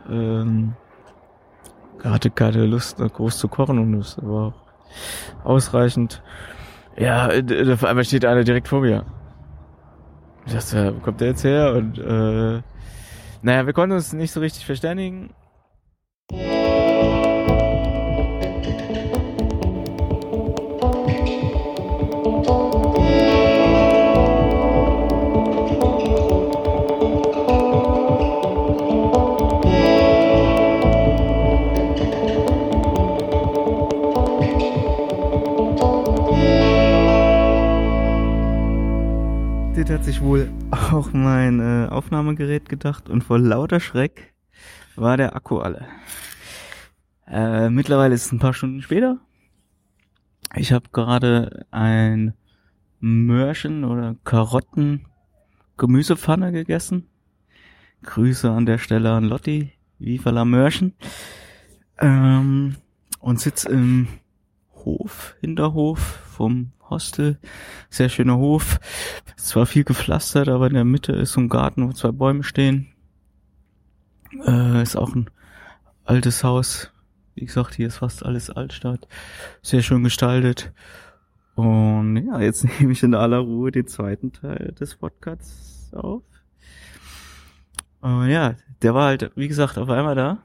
ähm, hatte keine Lust, groß zu kochen und es war auch ausreichend. Ja, auf einmal steht einer direkt vor mir. Ich dachte, wo kommt der jetzt her? Und äh, naja, wir konnten uns nicht so richtig verständigen. Hat sich wohl auch mein äh, Aufnahmegerät gedacht und vor lauter Schreck war der Akku alle. Äh, mittlerweile ist es ein paar Stunden später. Ich habe gerade ein Mörchen oder Karotten Gemüsepfanne gegessen. Grüße an der Stelle an Lotti, Viva la Mörchen. Ähm, und sitz im Hof, Hinterhof vom Hostel. Sehr schöner Hof. Zwar viel gepflastert, aber in der Mitte ist so ein Garten, wo zwei Bäume stehen. Äh, ist auch ein altes Haus. Wie gesagt, hier ist fast alles Altstadt. Sehr schön gestaltet. Und ja, jetzt nehme ich in aller Ruhe den zweiten Teil des Podcasts auf. Und ja, der war halt, wie gesagt, auf einmal da.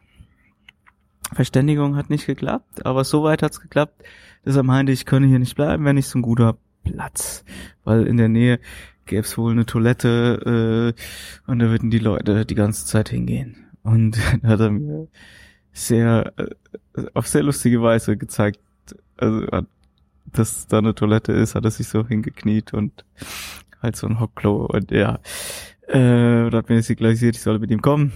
Verständigung hat nicht geklappt, aber soweit hat's geklappt, dass er meinte, ich könne hier nicht bleiben, wenn nicht so ein guter Platz, weil in der Nähe gäbe es wohl eine Toilette äh, und da würden die Leute die ganze Zeit hingehen. Und dann hat er mir sehr äh, auf sehr lustige Weise gezeigt, also dass da eine Toilette ist, hat er sich so hingekniet und halt so ein Hockklo und ja, äh, da hat mir signalisiert, ich solle mit ihm kommen.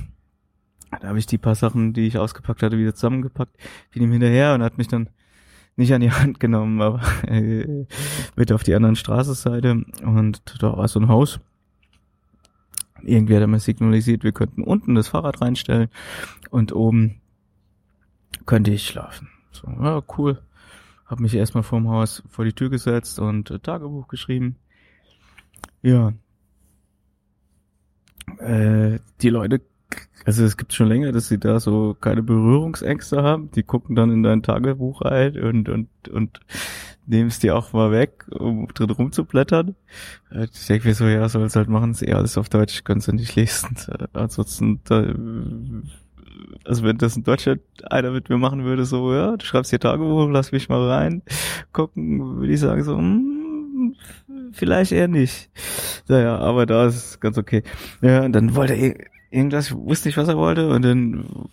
Da habe ich die paar Sachen, die ich ausgepackt hatte, wieder zusammengepackt, bin ihm hinterher und hat mich dann nicht an die Hand genommen, aber äh, mit auf die anderen Straßenseite und da war so ein Haus. Irgendwie hat er mir signalisiert, wir könnten unten das Fahrrad reinstellen und oben könnte ich schlafen. So, ja, cool. Hab mich erstmal vorm Haus vor die Tür gesetzt und äh, Tagebuch geschrieben. Ja. Äh, die Leute also es gibt schon länger, dass sie da so keine Berührungsängste haben. Die gucken dann in dein Tagebuch rein und, und, und nehmen es dir auch mal weg, um drin rumzublättern. Äh, ich denke mir so, ja, soll halt machen, ist eh alles auf Deutsch, kannst du nicht lesen. Äh, ansonsten, also wenn das in Deutschland einer mit mir machen würde, so, ja, du schreibst hier Tagebuch, lass mich mal rein, gucken, würde ich sagen, so, hm, vielleicht eher nicht. Naja, aber da ist es ganz okay. Ja, und dann wollte er irgendwas, wusste nicht, was er wollte und dann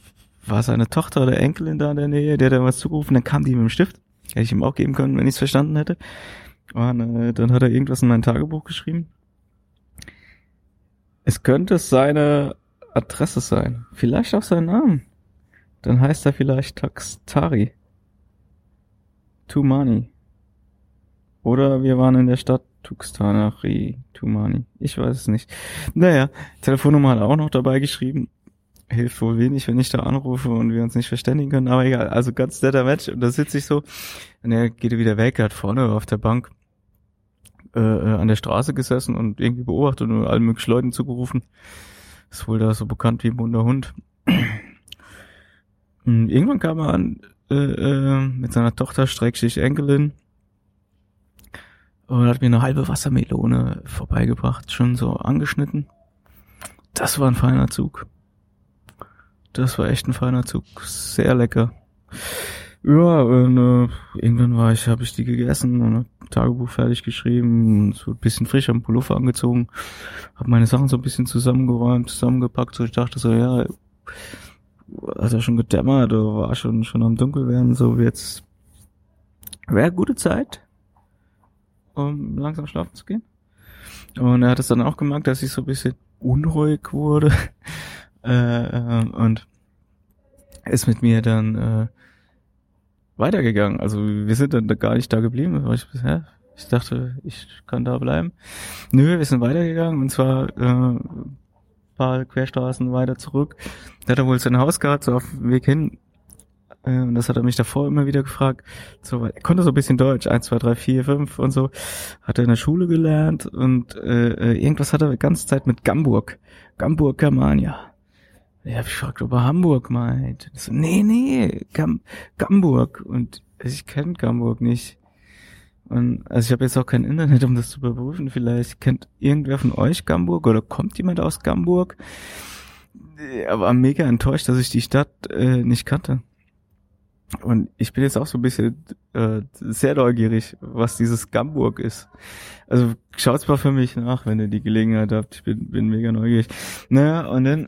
war seine Tochter oder Enkelin da in der Nähe, der dann was zugerufen, dann kam die mit dem Stift, hätte ich ihm auch geben können, wenn ich es verstanden hätte. Und äh, dann hat er irgendwas in mein Tagebuch geschrieben. Es könnte seine Adresse sein, vielleicht auch sein Name. Dann heißt er vielleicht Taxtari. Tumani. Oder wir waren in der Stadt Tuxtanari Tumani. Ich weiß es nicht. Naja, Telefonnummer hat er auch noch dabei geschrieben. Hilft wohl wenig, wenn ich da anrufe und wir uns nicht verständigen können. Aber egal, also ganz netter Match. Und da sitze ich so. Und er geht wieder weg. Er hat vorne auf der Bank äh, äh, an der Straße gesessen und irgendwie beobachtet und allen möglichen Leuten zugerufen. Ist wohl da so bekannt wie ein bunter Hund. Und irgendwann kam er an, äh, äh, mit seiner Tochter, Streckstich Enkelin. Und hat mir eine halbe Wassermelone vorbeigebracht, schon so angeschnitten. Das war ein feiner Zug. Das war echt ein feiner Zug. Sehr lecker. Ja, und, äh, irgendwann war ich, habe ich die gegessen und hab Tagebuch fertig geschrieben, so ein bisschen frisch am Pullover angezogen, habe meine Sachen so ein bisschen zusammengeräumt, zusammengepackt, so ich dachte so, ja, hat ja schon gedämmert war schon schon am Dunkel werden, so jetzt wäre gute Zeit, um langsam schlafen zu gehen. Und er hat es dann auch gemerkt, dass ich so ein bisschen unruhig wurde äh, äh, und ist mit mir dann äh, weitergegangen. Also wir sind dann gar nicht da geblieben. Ich, ich dachte, ich kann da bleiben. Nö, wir sind weitergegangen und zwar äh, paar Querstraßen weiter zurück. Da hat er wohl sein Haus gehabt, so auf dem Weg hin. Äh, und das hat er mich davor immer wieder gefragt. So, er konnte so ein bisschen Deutsch, eins, zwei, drei, vier, fünf und so. Hat er in der Schule gelernt und äh, äh irgendwas hat er die ganze Zeit mit Gamburg. Gamburg Germania. Ich habe gefragt, ob er Hamburg meint. So, nee, nee, Gam Gamburg. Und ich kenne Gamburg nicht. Und also ich habe jetzt auch kein Internet, um das zu überprüfen. Vielleicht kennt irgendwer von euch Gamburg oder kommt jemand aus Gamburg. Er war mega enttäuscht, dass ich die Stadt äh, nicht kannte. Und ich bin jetzt auch so ein bisschen äh, sehr neugierig, was dieses Gamburg ist. Also schaut's mal für mich nach, wenn ihr die Gelegenheit habt. Ich bin, bin mega neugierig. Naja, und dann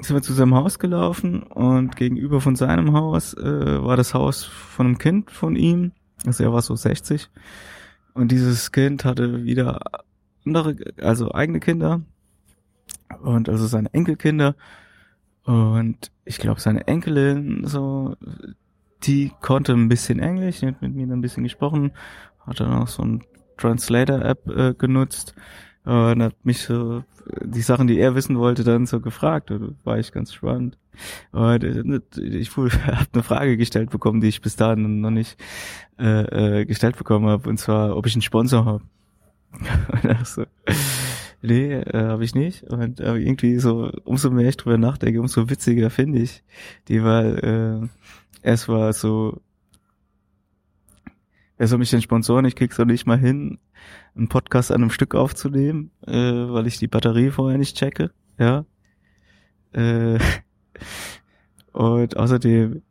sind wir zu seinem Haus gelaufen und gegenüber von seinem Haus äh, war das Haus von einem Kind von ihm. Also er war so 60. Und dieses Kind hatte wieder andere, also eigene Kinder und also seine Enkelkinder. Und ich glaube, seine Enkelin, so, die konnte ein bisschen Englisch, die hat mit mir ein bisschen gesprochen, hat dann auch so ein Translator-App äh, genutzt und hat mich so die Sachen, die er wissen wollte, dann so gefragt. Und war ich ganz spannend. Und äh, ich habe eine Frage gestellt bekommen, die ich bis dahin noch nicht äh, äh, gestellt bekommen habe, und zwar, ob ich einen Sponsor habe. so, nee, äh, habe ich nicht. Und aber irgendwie so, umso mehr ich drüber nachdenke, umso witziger finde ich die, weil äh, es war so, wer soll mich denn sponsoren? Ich krieg's doch nicht mal hin, einen Podcast an einem Stück aufzunehmen, äh, weil ich die Batterie vorher nicht checke. Ja. Äh, und außerdem,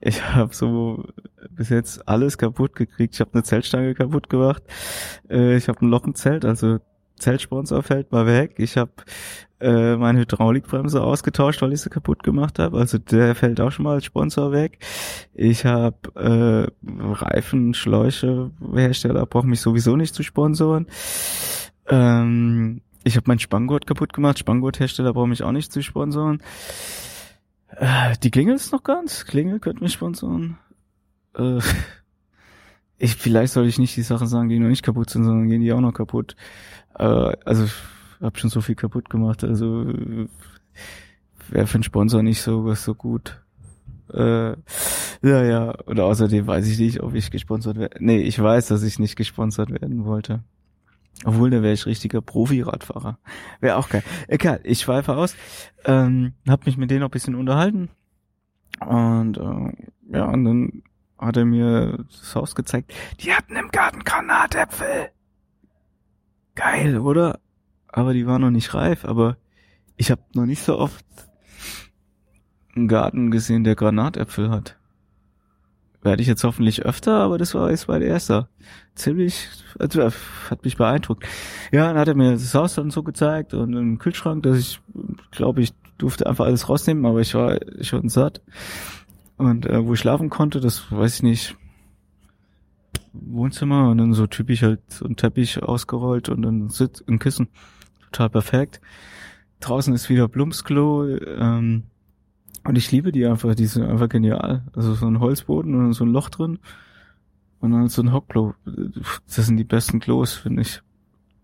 ich habe so bis jetzt alles kaputt gekriegt. Ich habe eine Zeltstange kaputt gemacht. Äh, ich habe ein Lochenzelt, also Zeltsponsor fällt mal weg. Ich habe äh, meine Hydraulikbremse ausgetauscht, weil ich sie kaputt gemacht habe. Also der fällt auch schon mal als Sponsor weg. Ich habe äh, Reifen, Schläuche, Hersteller braucht mich sowieso nicht zu sponsoren. Ähm, ich habe mein Spanngurt kaputt gemacht. Spanngurt-Hersteller braucht mich auch nicht zu sponsoren. Äh, die Klingel ist noch ganz. Klingel könnte mich sponsoren. Äh, ich, vielleicht soll ich nicht die Sachen sagen, die noch nicht kaputt sind, sondern gehen die auch noch kaputt. Äh, also habe schon so viel kaputt gemacht. Also wäre für einen Sponsor nicht so was so gut. Äh, ja, ja. Und außerdem weiß ich nicht, ob ich gesponsert werde. Nee, ich weiß, dass ich nicht gesponsert werden wollte. Obwohl, da wäre ich richtiger Profi-Radfahrer. Wäre auch geil. Egal, ich schweife aus. Ähm, hab mich mit denen noch ein bisschen unterhalten. Und äh, ja, und dann hat er mir das Haus gezeigt. Die hatten im Garten Granatäpfel. Geil, oder? Aber die waren noch nicht reif, aber ich habe noch nicht so oft einen Garten gesehen, der Granatäpfel hat. Werde ich jetzt hoffentlich öfter, aber das war jetzt bei der erste. Ziemlich, also, hat mich beeindruckt. Ja, dann hat er mir das Haus dann so gezeigt und einen Kühlschrank, dass ich glaube, ich durfte einfach alles rausnehmen, aber ich war schon satt. Und äh, wo ich schlafen konnte, das weiß ich nicht, Wohnzimmer und dann so typisch halt so ein Teppich ausgerollt und dann Sitz, ein Kissen. Total perfekt. Draußen ist wieder Blumsklo, ähm, und ich liebe die einfach, die sind einfach genial. Also so ein Holzboden und so ein Loch drin und dann so ein Hockklo. Das sind die besten Klos, finde ich.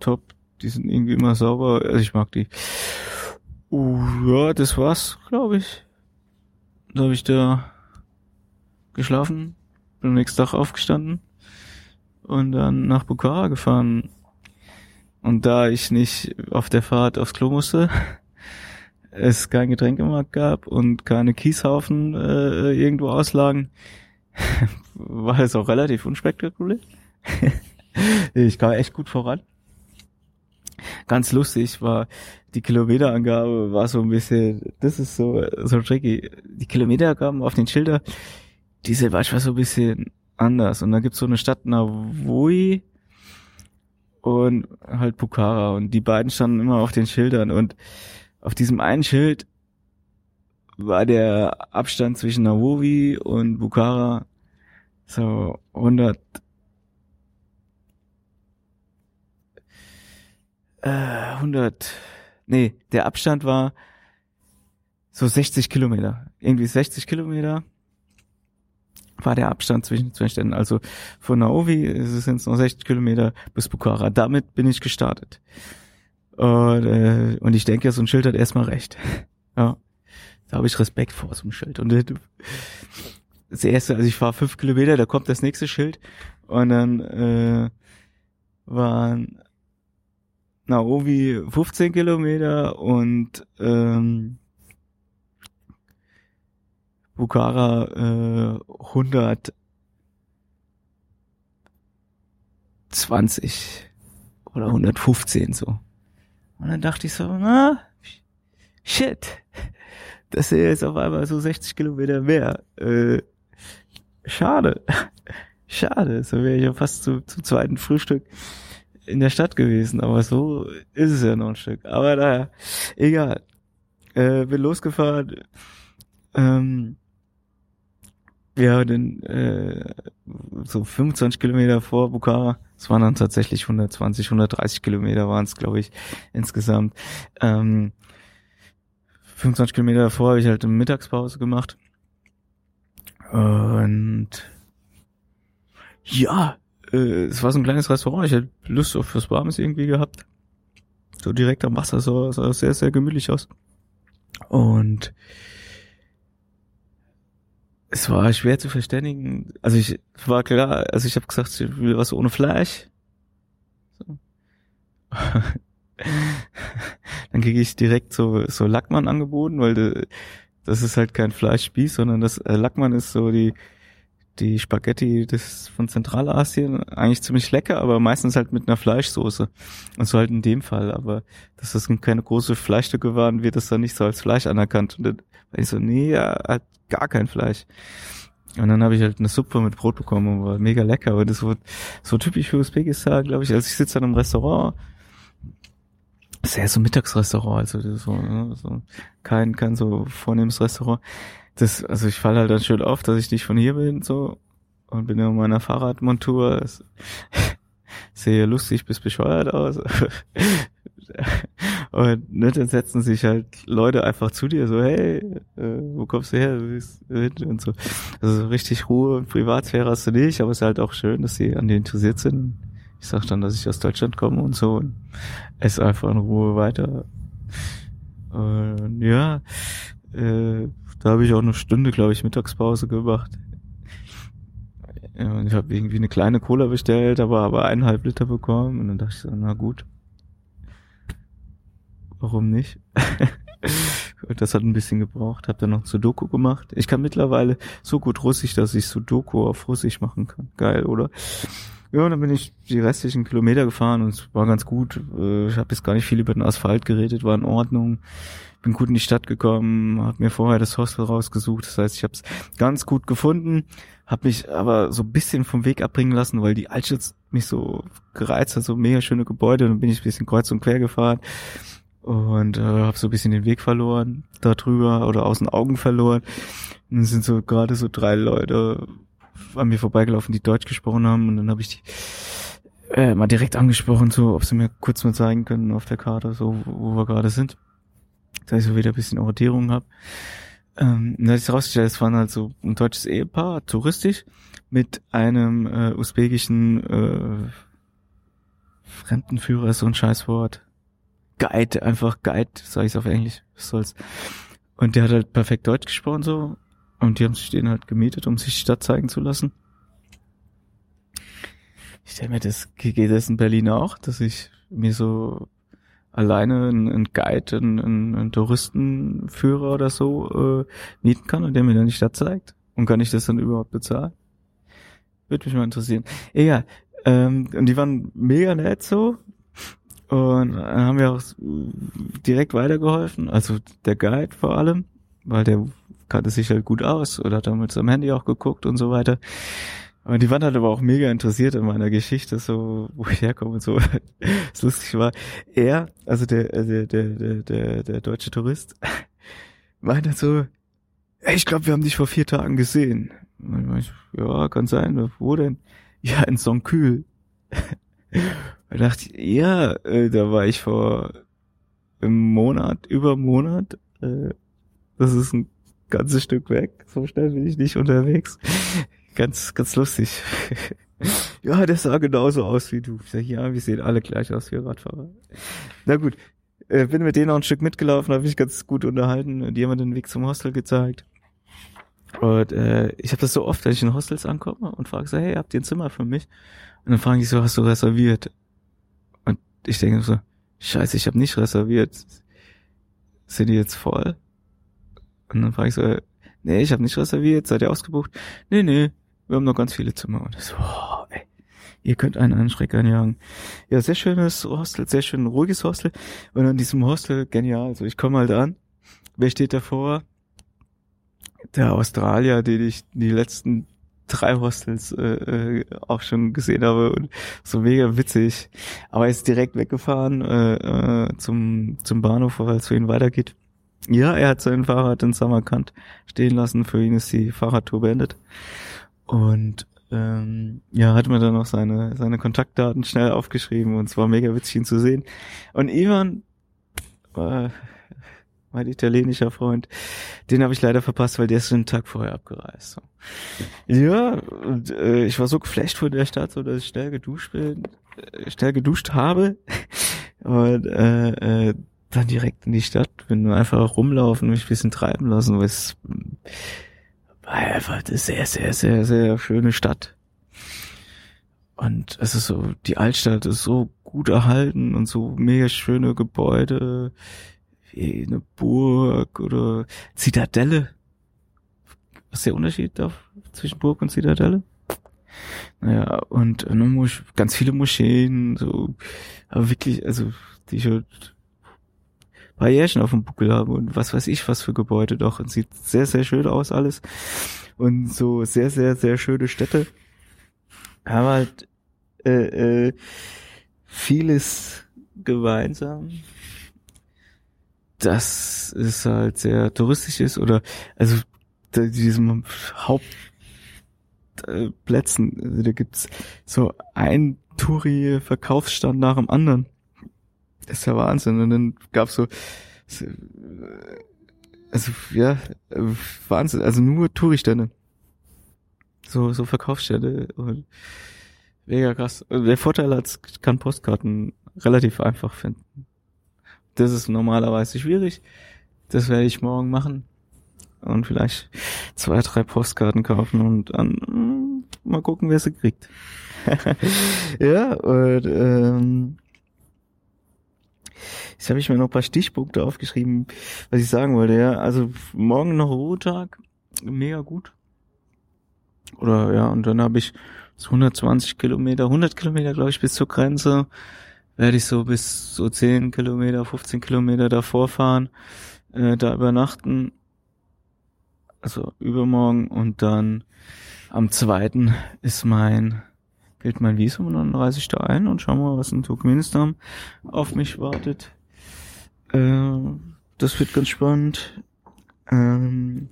Top. Die sind irgendwie immer sauber. Also ich mag die. Uh, ja, das war's, glaube ich. Da habe ich da geschlafen, bin am nächsten Tag aufgestanden und dann nach Bukhara gefahren. Und da ich nicht auf der Fahrt aufs Klo musste, es kein Getränkemarkt gab und keine Kieshaufen äh, irgendwo auslagen, war es auch relativ unspektakulär. ich kam echt gut voran. Ganz lustig war die Kilometerangabe war so ein bisschen, das ist so so tricky. Die Kilometerangaben auf den Schilder, die sind manchmal so ein bisschen anders. Und da gibt's so eine Stadt Navui und halt Bukhara und die beiden standen immer auf den Schildern und auf diesem einen Schild war der Abstand zwischen Nawowi und Bukhara so 100 äh, 100 nee, der Abstand war so 60 Kilometer. Irgendwie 60 Kilometer war der Abstand zwischen zwei Städten. Also von Naovi sind es noch 60 Kilometer bis Bukhara. Damit bin ich gestartet. Und, äh, und ich denke, so ein Schild hat erstmal recht. Ja. Da habe ich Respekt vor so einem Schild. Und äh, das erste, also ich fahre fünf Kilometer, da kommt das nächste Schild und dann äh, waren Naovi 15 Kilometer und ähm, Bukhara äh, 120 oder 115 so. Und dann dachte ich so, na, shit, das ist jetzt auf einmal so 60 Kilometer mehr. Äh, schade. Schade, so wäre ich ja fast zu, zum zweiten Frühstück in der Stadt gewesen, aber so ist es ja noch ein Stück. Aber naja, egal. Äh, bin losgefahren. Ähm, ja, den, äh, so 25 Kilometer vor Bukhara. Es waren dann tatsächlich 120, 130 Kilometer waren es, glaube ich, insgesamt. Ähm, 25 Kilometer davor habe ich halt eine Mittagspause gemacht. Und ja, äh, es war so ein kleines Restaurant. Ich hätte Lust auf was Warmes irgendwie gehabt. So direkt am Wasser, so sah sehr, sehr gemütlich aus. Und es war schwer zu verständigen. Also ich war klar, also ich habe gesagt, ich will was ohne Fleisch. So. Dann kriege ich direkt so so Lackmann angeboten, weil das ist halt kein Fleischspieß, sondern das äh, Lackmann ist so die die Spaghetti des von Zentralasien eigentlich ziemlich lecker, aber meistens halt mit einer Fleischsoße. Und so halt in dem Fall. Aber dass das keine große Fleischstücke waren, wird das dann nicht so als Fleisch anerkannt. Und dann war ich so, nee, ja, halt gar kein Fleisch. Und dann habe ich halt eine Suppe mit Brot bekommen und war mega lecker. Aber das wird so typisch für Usbekistan, glaube ich. Also ich sitze dann im Restaurant. Ja so ein Mittagsrestaurant, also so, ne, so kein, kein so vornehmes Restaurant das, also ich falle halt dann schön auf, dass ich nicht von hier bin, so, und bin in meiner Fahrradmontur. sehe lustig bis bescheuert aus. und ne, dann setzen sich halt Leute einfach zu dir, so, hey, äh, wo kommst du her? Und so. Also richtig Ruhe und Privatsphäre hast du nicht, aber es ist halt auch schön, dass sie an dir interessiert sind. Ich sag dann, dass ich aus Deutschland komme und so und es einfach in Ruhe weiter. Und ja, äh, da habe ich auch eine Stunde, glaube ich, Mittagspause gemacht. Und ich habe irgendwie eine kleine Cola bestellt, aber aber eineinhalb Liter bekommen und dann dachte ich so, na gut. Warum nicht? und das hat ein bisschen gebraucht. Habe dann noch Sudoku gemacht. Ich kann mittlerweile so gut Russisch, dass ich Sudoku auf Russisch machen kann. Geil, oder? Ja, dann bin ich die restlichen Kilometer gefahren und es war ganz gut. Äh, ich habe jetzt gar nicht viel über den Asphalt geredet, war in Ordnung bin gut in die Stadt gekommen, habe mir vorher das Hostel rausgesucht. Das heißt, ich habe es ganz gut gefunden, habe mich aber so ein bisschen vom Weg abbringen lassen, weil die Altstadt mich so gereizt hat, so mega schöne Gebäude. Dann bin ich ein bisschen kreuz und quer gefahren und äh, habe so ein bisschen den Weg verloren da drüber oder aus den Augen verloren. Und dann sind so gerade so drei Leute an mir vorbeigelaufen, die Deutsch gesprochen haben und dann habe ich die äh, mal direkt angesprochen, so ob sie mir kurz mal zeigen können auf der Karte, so wo wir gerade sind dass ich so wieder ein bisschen Orientierung habe. Ähm, da ist rausgestellt, es waren halt so ein deutsches Ehepaar, touristisch, mit einem äh, usbekischen äh, Fremdenführer, so ein Scheißwort. Guide, einfach Guide, sag ich auf Englisch, was soll's. Und der hat halt perfekt Deutsch gesprochen so. Und die haben sich den halt gemietet, um sich die Stadt zeigen zu lassen. Ich stelle mir das, geht das in Berlin auch, dass ich mir so alleine einen Guide, einen, einen Touristenführer oder so äh, mieten kann und der mir dann die Stadt zeigt? Und kann ich das dann überhaupt bezahlen? Würde mich mal interessieren. Egal. Ähm, und die waren mega nett so. Und haben wir auch direkt weitergeholfen. Also der Guide vor allem, weil der kannte sich halt gut aus oder hat mit seinem Handy auch geguckt und so weiter. Und die waren halt aber auch mega interessiert in meiner Geschichte, so wo ich herkomme und so. Was lustig war, er, also der, äh, der, der, der, der, der deutsche Tourist, meinte so, ey, ich glaube, wir haben dich vor vier Tagen gesehen. Ich, ja, kann sein. Wo denn? Ja, in Sonkühl. Da dachte ich, ja, äh, da war ich vor einem Monat, über einem Monat. Äh, das ist ein ganzes Stück weg. So schnell bin ich nicht unterwegs. Ganz, ganz lustig. ja, der sah genauso aus wie du. Ich sag, ja, wir sehen alle gleich aus wie Radfahrer. Na gut, äh, bin mit denen noch ein Stück mitgelaufen, habe mich ganz gut unterhalten und jemand den Weg zum Hostel gezeigt. Und äh, ich habe das so oft, dass ich in Hostels ankomme und frage so, hey, habt ihr ein Zimmer für mich? Und dann frage ich so, hast du reserviert? Und ich denke so, scheiße, ich habe nicht reserviert. Sind die jetzt voll? Und dann frage ich so, nee, ich habe nicht reserviert, seid ihr ausgebucht? Nee, nee, wir haben noch ganz viele Zimmer. Und ich so, oh, ey, ihr könnt einen einen Schreck einjagen. Ja, sehr schönes Hostel, sehr schön ruhiges Hostel. Und an diesem Hostel, genial. Also ich komme halt an, wer steht davor? Der Australier, den ich die letzten drei Hostels äh, äh, auch schon gesehen habe und so mega witzig. Aber er ist direkt weggefahren äh, äh, zum, zum Bahnhof, weil es für ihn weitergeht. Ja, er hat sein Fahrrad in Samarkand stehen lassen. Für ihn ist die Fahrradtour beendet. Und ähm, ja, hat mir dann noch seine, seine Kontaktdaten schnell aufgeschrieben und es war mega witzig, ihn zu sehen. Und Ivan, äh, mein italienischer Freund, den habe ich leider verpasst, weil der ist einen Tag vorher abgereist. So. Ja, und äh, ich war so geflasht von der Stadt, so dass ich schnell geduscht bin, äh, schnell geduscht habe und äh, äh, dann direkt in die Stadt, bin nur einfach rumlaufen und mich ein bisschen treiben lassen, weil es einfach eine sehr, sehr, sehr, sehr schöne Stadt. Und es ist so, die Altstadt ist so gut erhalten und so mega schöne Gebäude, wie eine Burg oder Zitadelle. Was ist der Unterschied da zwischen Burg und Zitadelle? Naja, und äh, ganz viele Moscheen, so, aber wirklich, also, die halt paar auf dem Buckel habe und was weiß ich, was für Gebäude doch. Und sieht sehr, sehr schön aus alles. Und so sehr, sehr, sehr schöne Städte. Haben halt äh, äh, vieles gemeinsam. Dass es halt sehr touristisch ist oder also diesem Hauptplätzen, also da gibt's so ein Touri-Verkaufsstand nach dem anderen. Ist ja Wahnsinn. Und dann gab's so, so also ja, Wahnsinn, also nur Touristände. So, so Verkaufsstände und mega krass. Der Vorteil hat, kann Postkarten relativ einfach finden. Das ist normalerweise schwierig. Das werde ich morgen machen. Und vielleicht zwei, drei Postkarten kaufen und dann mh, mal gucken, wer sie kriegt. ja, und ähm, Jetzt habe ich mir noch ein paar Stichpunkte aufgeschrieben, was ich sagen wollte. Ja, also morgen noch Ruhetag, mega gut. Oder ja, und dann habe ich so 120 Kilometer, 100 Kilometer, glaube ich, bis zur Grenze. Werde ich so bis so 10 Kilometer, 15 Kilometer davor fahren, äh, da übernachten. Also übermorgen und dann am zweiten ist mein gilt mein Visum und dann reise ich da ein und schau mal, was in Turkmenistan auf mich wartet. Äh, das wird ganz spannend. Ähm,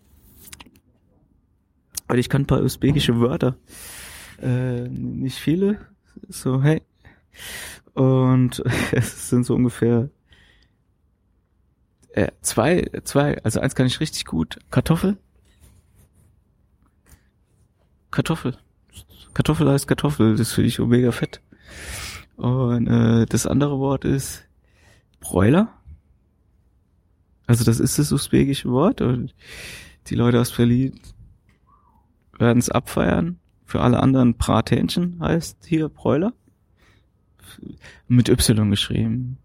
weil ich kann ein paar usbekische Wörter. Äh, nicht viele. So, hey. Und es sind so ungefähr äh, zwei, zwei, also eins kann ich richtig gut. Kartoffel. Kartoffel. Kartoffel heißt Kartoffel, das finde ich mega fett. Und äh, das andere Wort ist Bräuler. Also das ist das usbekische Wort und die Leute aus Berlin werden es abfeiern. Für alle anderen Brathähnchen heißt hier Bräuler. Mit Y geschrieben.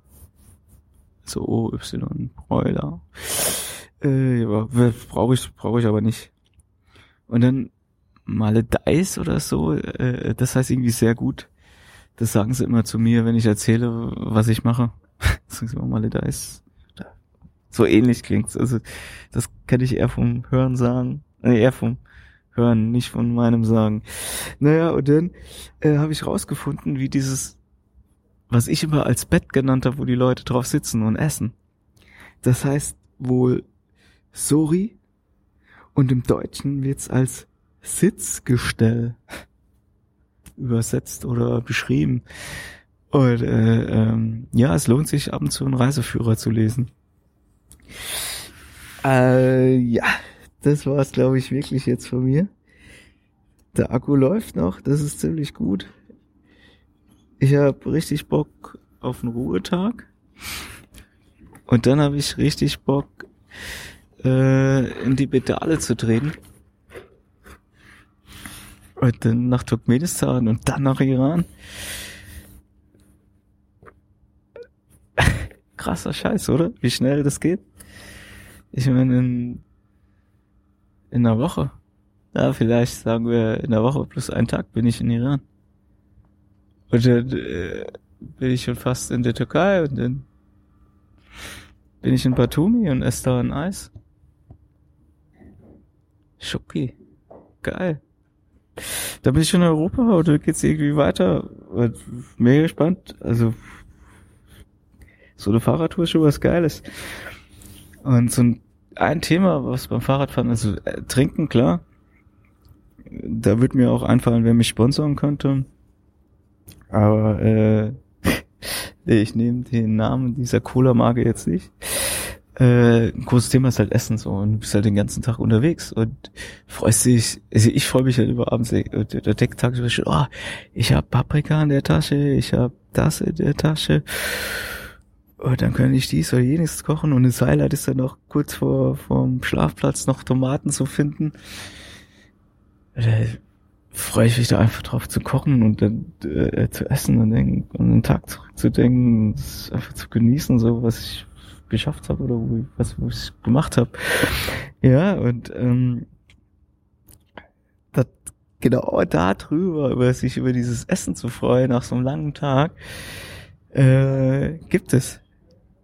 So O-Y, Bräuler. Äh, brauche ich, brauche ich aber nicht. Und dann Maledeis oder so. Äh, das heißt irgendwie sehr gut. Das sagen sie immer zu mir, wenn ich erzähle, was ich mache. sagen sie immer Maledeis. So ähnlich klingt's. Also das kenne ich eher vom Hören sagen. Äh, eher vom Hören, nicht von meinem Sagen. Naja, und dann äh, habe ich rausgefunden, wie dieses, was ich immer als Bett genannt habe, wo die Leute drauf sitzen und essen. Das heißt wohl Sorry und im Deutschen wird's als Sitzgestell übersetzt oder beschrieben. Und äh, ähm, ja, es lohnt sich ab und zu einen Reiseführer zu lesen. Äh, ja, das war's, glaube ich, wirklich jetzt von mir. Der Akku läuft noch, das ist ziemlich gut. Ich habe richtig Bock auf einen Ruhetag. Und dann habe ich richtig Bock, äh, in die Pedale zu treten. Und dann nach Turkmenistan und dann nach Iran. Krasser Scheiß, oder? Wie schnell das geht. Ich meine, in, in einer Woche, ja, vielleicht sagen wir in einer Woche plus einen Tag bin ich in Iran. Und dann äh, bin ich schon fast in der Türkei und dann bin ich in Batumi und esse da ein Eis. Schoki. Geil. Da bin ich schon in Europa oder geht's irgendwie weiter? Mega gespannt. Also so eine Fahrradtour ist schon was Geiles. Und so ein, ein Thema, was beim Fahrradfahren, also äh, trinken, klar. Da wird mir auch einfallen, wer mich sponsern könnte. Aber äh, ich nehme den Namen dieser Cola-Marke jetzt nicht äh, ein großes Thema ist halt Essen so und du bist halt den ganzen Tag unterwegs und freust dich, also ich freue mich halt über abends, äh, der Decktag schon, oh, ich habe Paprika in der Tasche, ich habe das in der Tasche und dann kann ich dies oder jenes kochen und das Highlight ist dann noch kurz vor vom Schlafplatz noch Tomaten zu finden. Da freue ich mich da einfach drauf zu kochen und dann äh, zu essen und, dann, und den Tag zurückzudenken, einfach zu genießen, so was ich geschafft habe oder wo ich, was wo ich gemacht habe. Ja, und ähm, das, genau da drüber, über sich über dieses Essen zu freuen nach so einem langen Tag, äh, gibt es.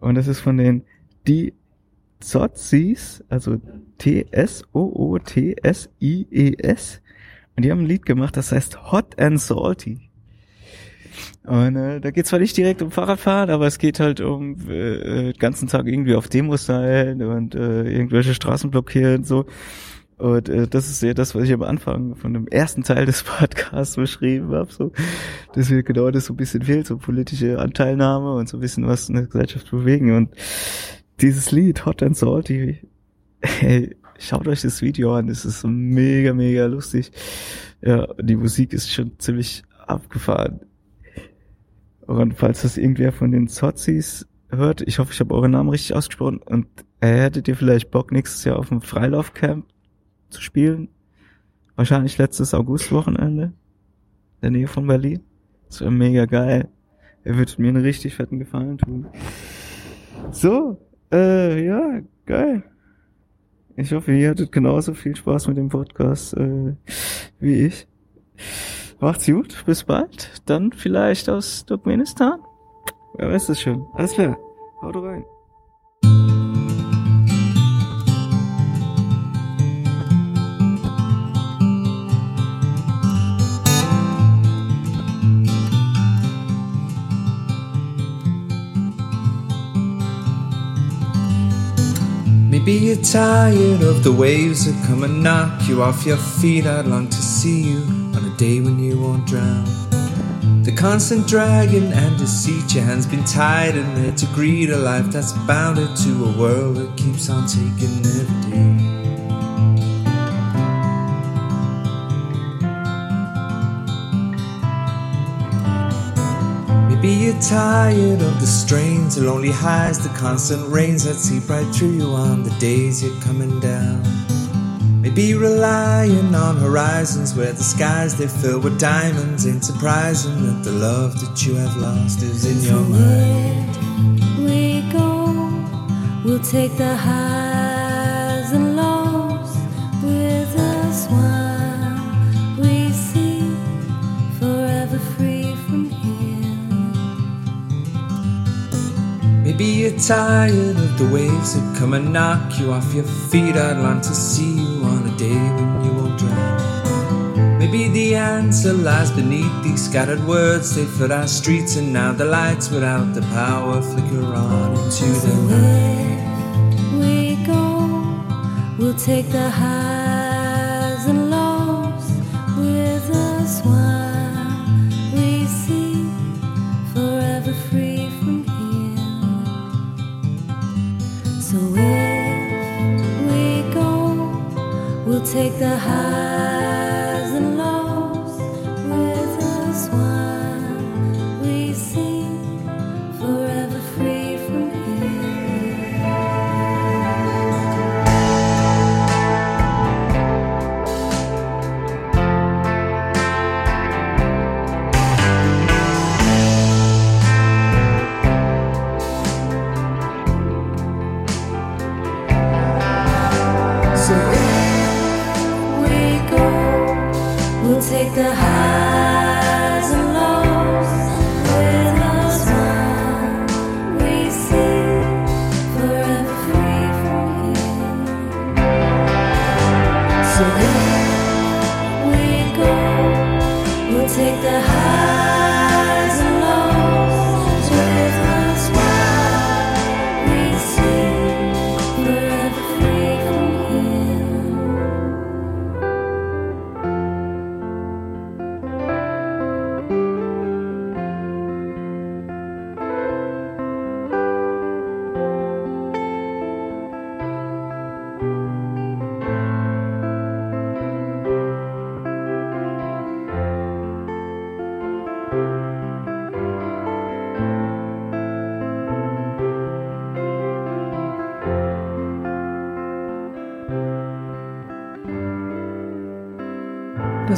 Und das ist von den die Zotsis, also T-S-O-O-T-S-I-E-S. Und die haben ein Lied gemacht, das heißt Hot and Salty. Und äh, da geht zwar nicht direkt um Fahrradfahren, aber es geht halt um äh, den ganzen Tag irgendwie auf Demos sein und äh, irgendwelche Straßen blockieren und so. Und äh, das ist ja das, was ich am Anfang von dem ersten Teil des Podcasts beschrieben habe, so, dass wir genau das so ein bisschen fehlt, so politische Anteilnahme und so ein bisschen was in der Gesellschaft bewegen. Und dieses Lied, Hot and Salty, hey, schaut euch das Video an, es ist mega, mega lustig. Ja, die Musik ist schon ziemlich abgefahren. Und falls das irgendwer von den Zozis hört, ich hoffe, ich habe euren Namen richtig ausgesprochen und äh, hättet ihr vielleicht Bock, nächstes Jahr auf dem Freilaufcamp zu spielen? Wahrscheinlich letztes Augustwochenende in der Nähe von Berlin. Das wäre mega geil. Er wird mir einen richtig fetten Gefallen tun. So, äh, ja, geil. Ich hoffe, ihr hattet genauso viel Spaß mit dem Podcast äh, wie ich. Macht's gut, bis bald. Dann vielleicht aus Turkmenistan. Wer weiß das schon. Alles klar. Haut rein. Maybe you're tired of the waves that come and knock you off your feet. I'd long to see you day when you won't drown. The constant dragging and deceit, your hands been tied in there to greet a life that's bounded to a world that keeps on taking every day. Maybe you're tired of the strains, the lonely highs, the constant rains that seep right through you on the days you're coming down. Be relying on horizons where the skies they fill with diamonds. Ain't surprising that the love that you have lost is in your mind. We go, we'll take the highs and lows with us. One we see forever free from here. Maybe you're tired of the waves that come and knock you off your feet. I'd like to see you day when you won't drown. Maybe the answer lies beneath these scattered words. They fill our streets, and now the lights without the power flicker on into the night. We go, we'll take the highs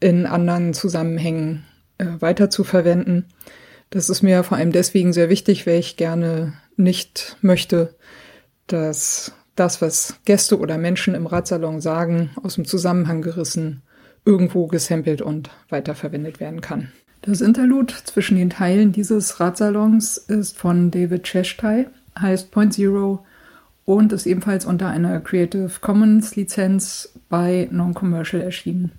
in anderen Zusammenhängen äh, weiter zu verwenden. Das ist mir vor allem deswegen sehr wichtig, weil ich gerne nicht möchte, dass das, was Gäste oder Menschen im Radsalon sagen, aus dem Zusammenhang gerissen, irgendwo gesampelt und weiterverwendet werden kann. Das Interlude zwischen den Teilen dieses Radsalons ist von David Cheshtai, heißt Point Zero und ist ebenfalls unter einer Creative Commons Lizenz bei Non-Commercial erschienen.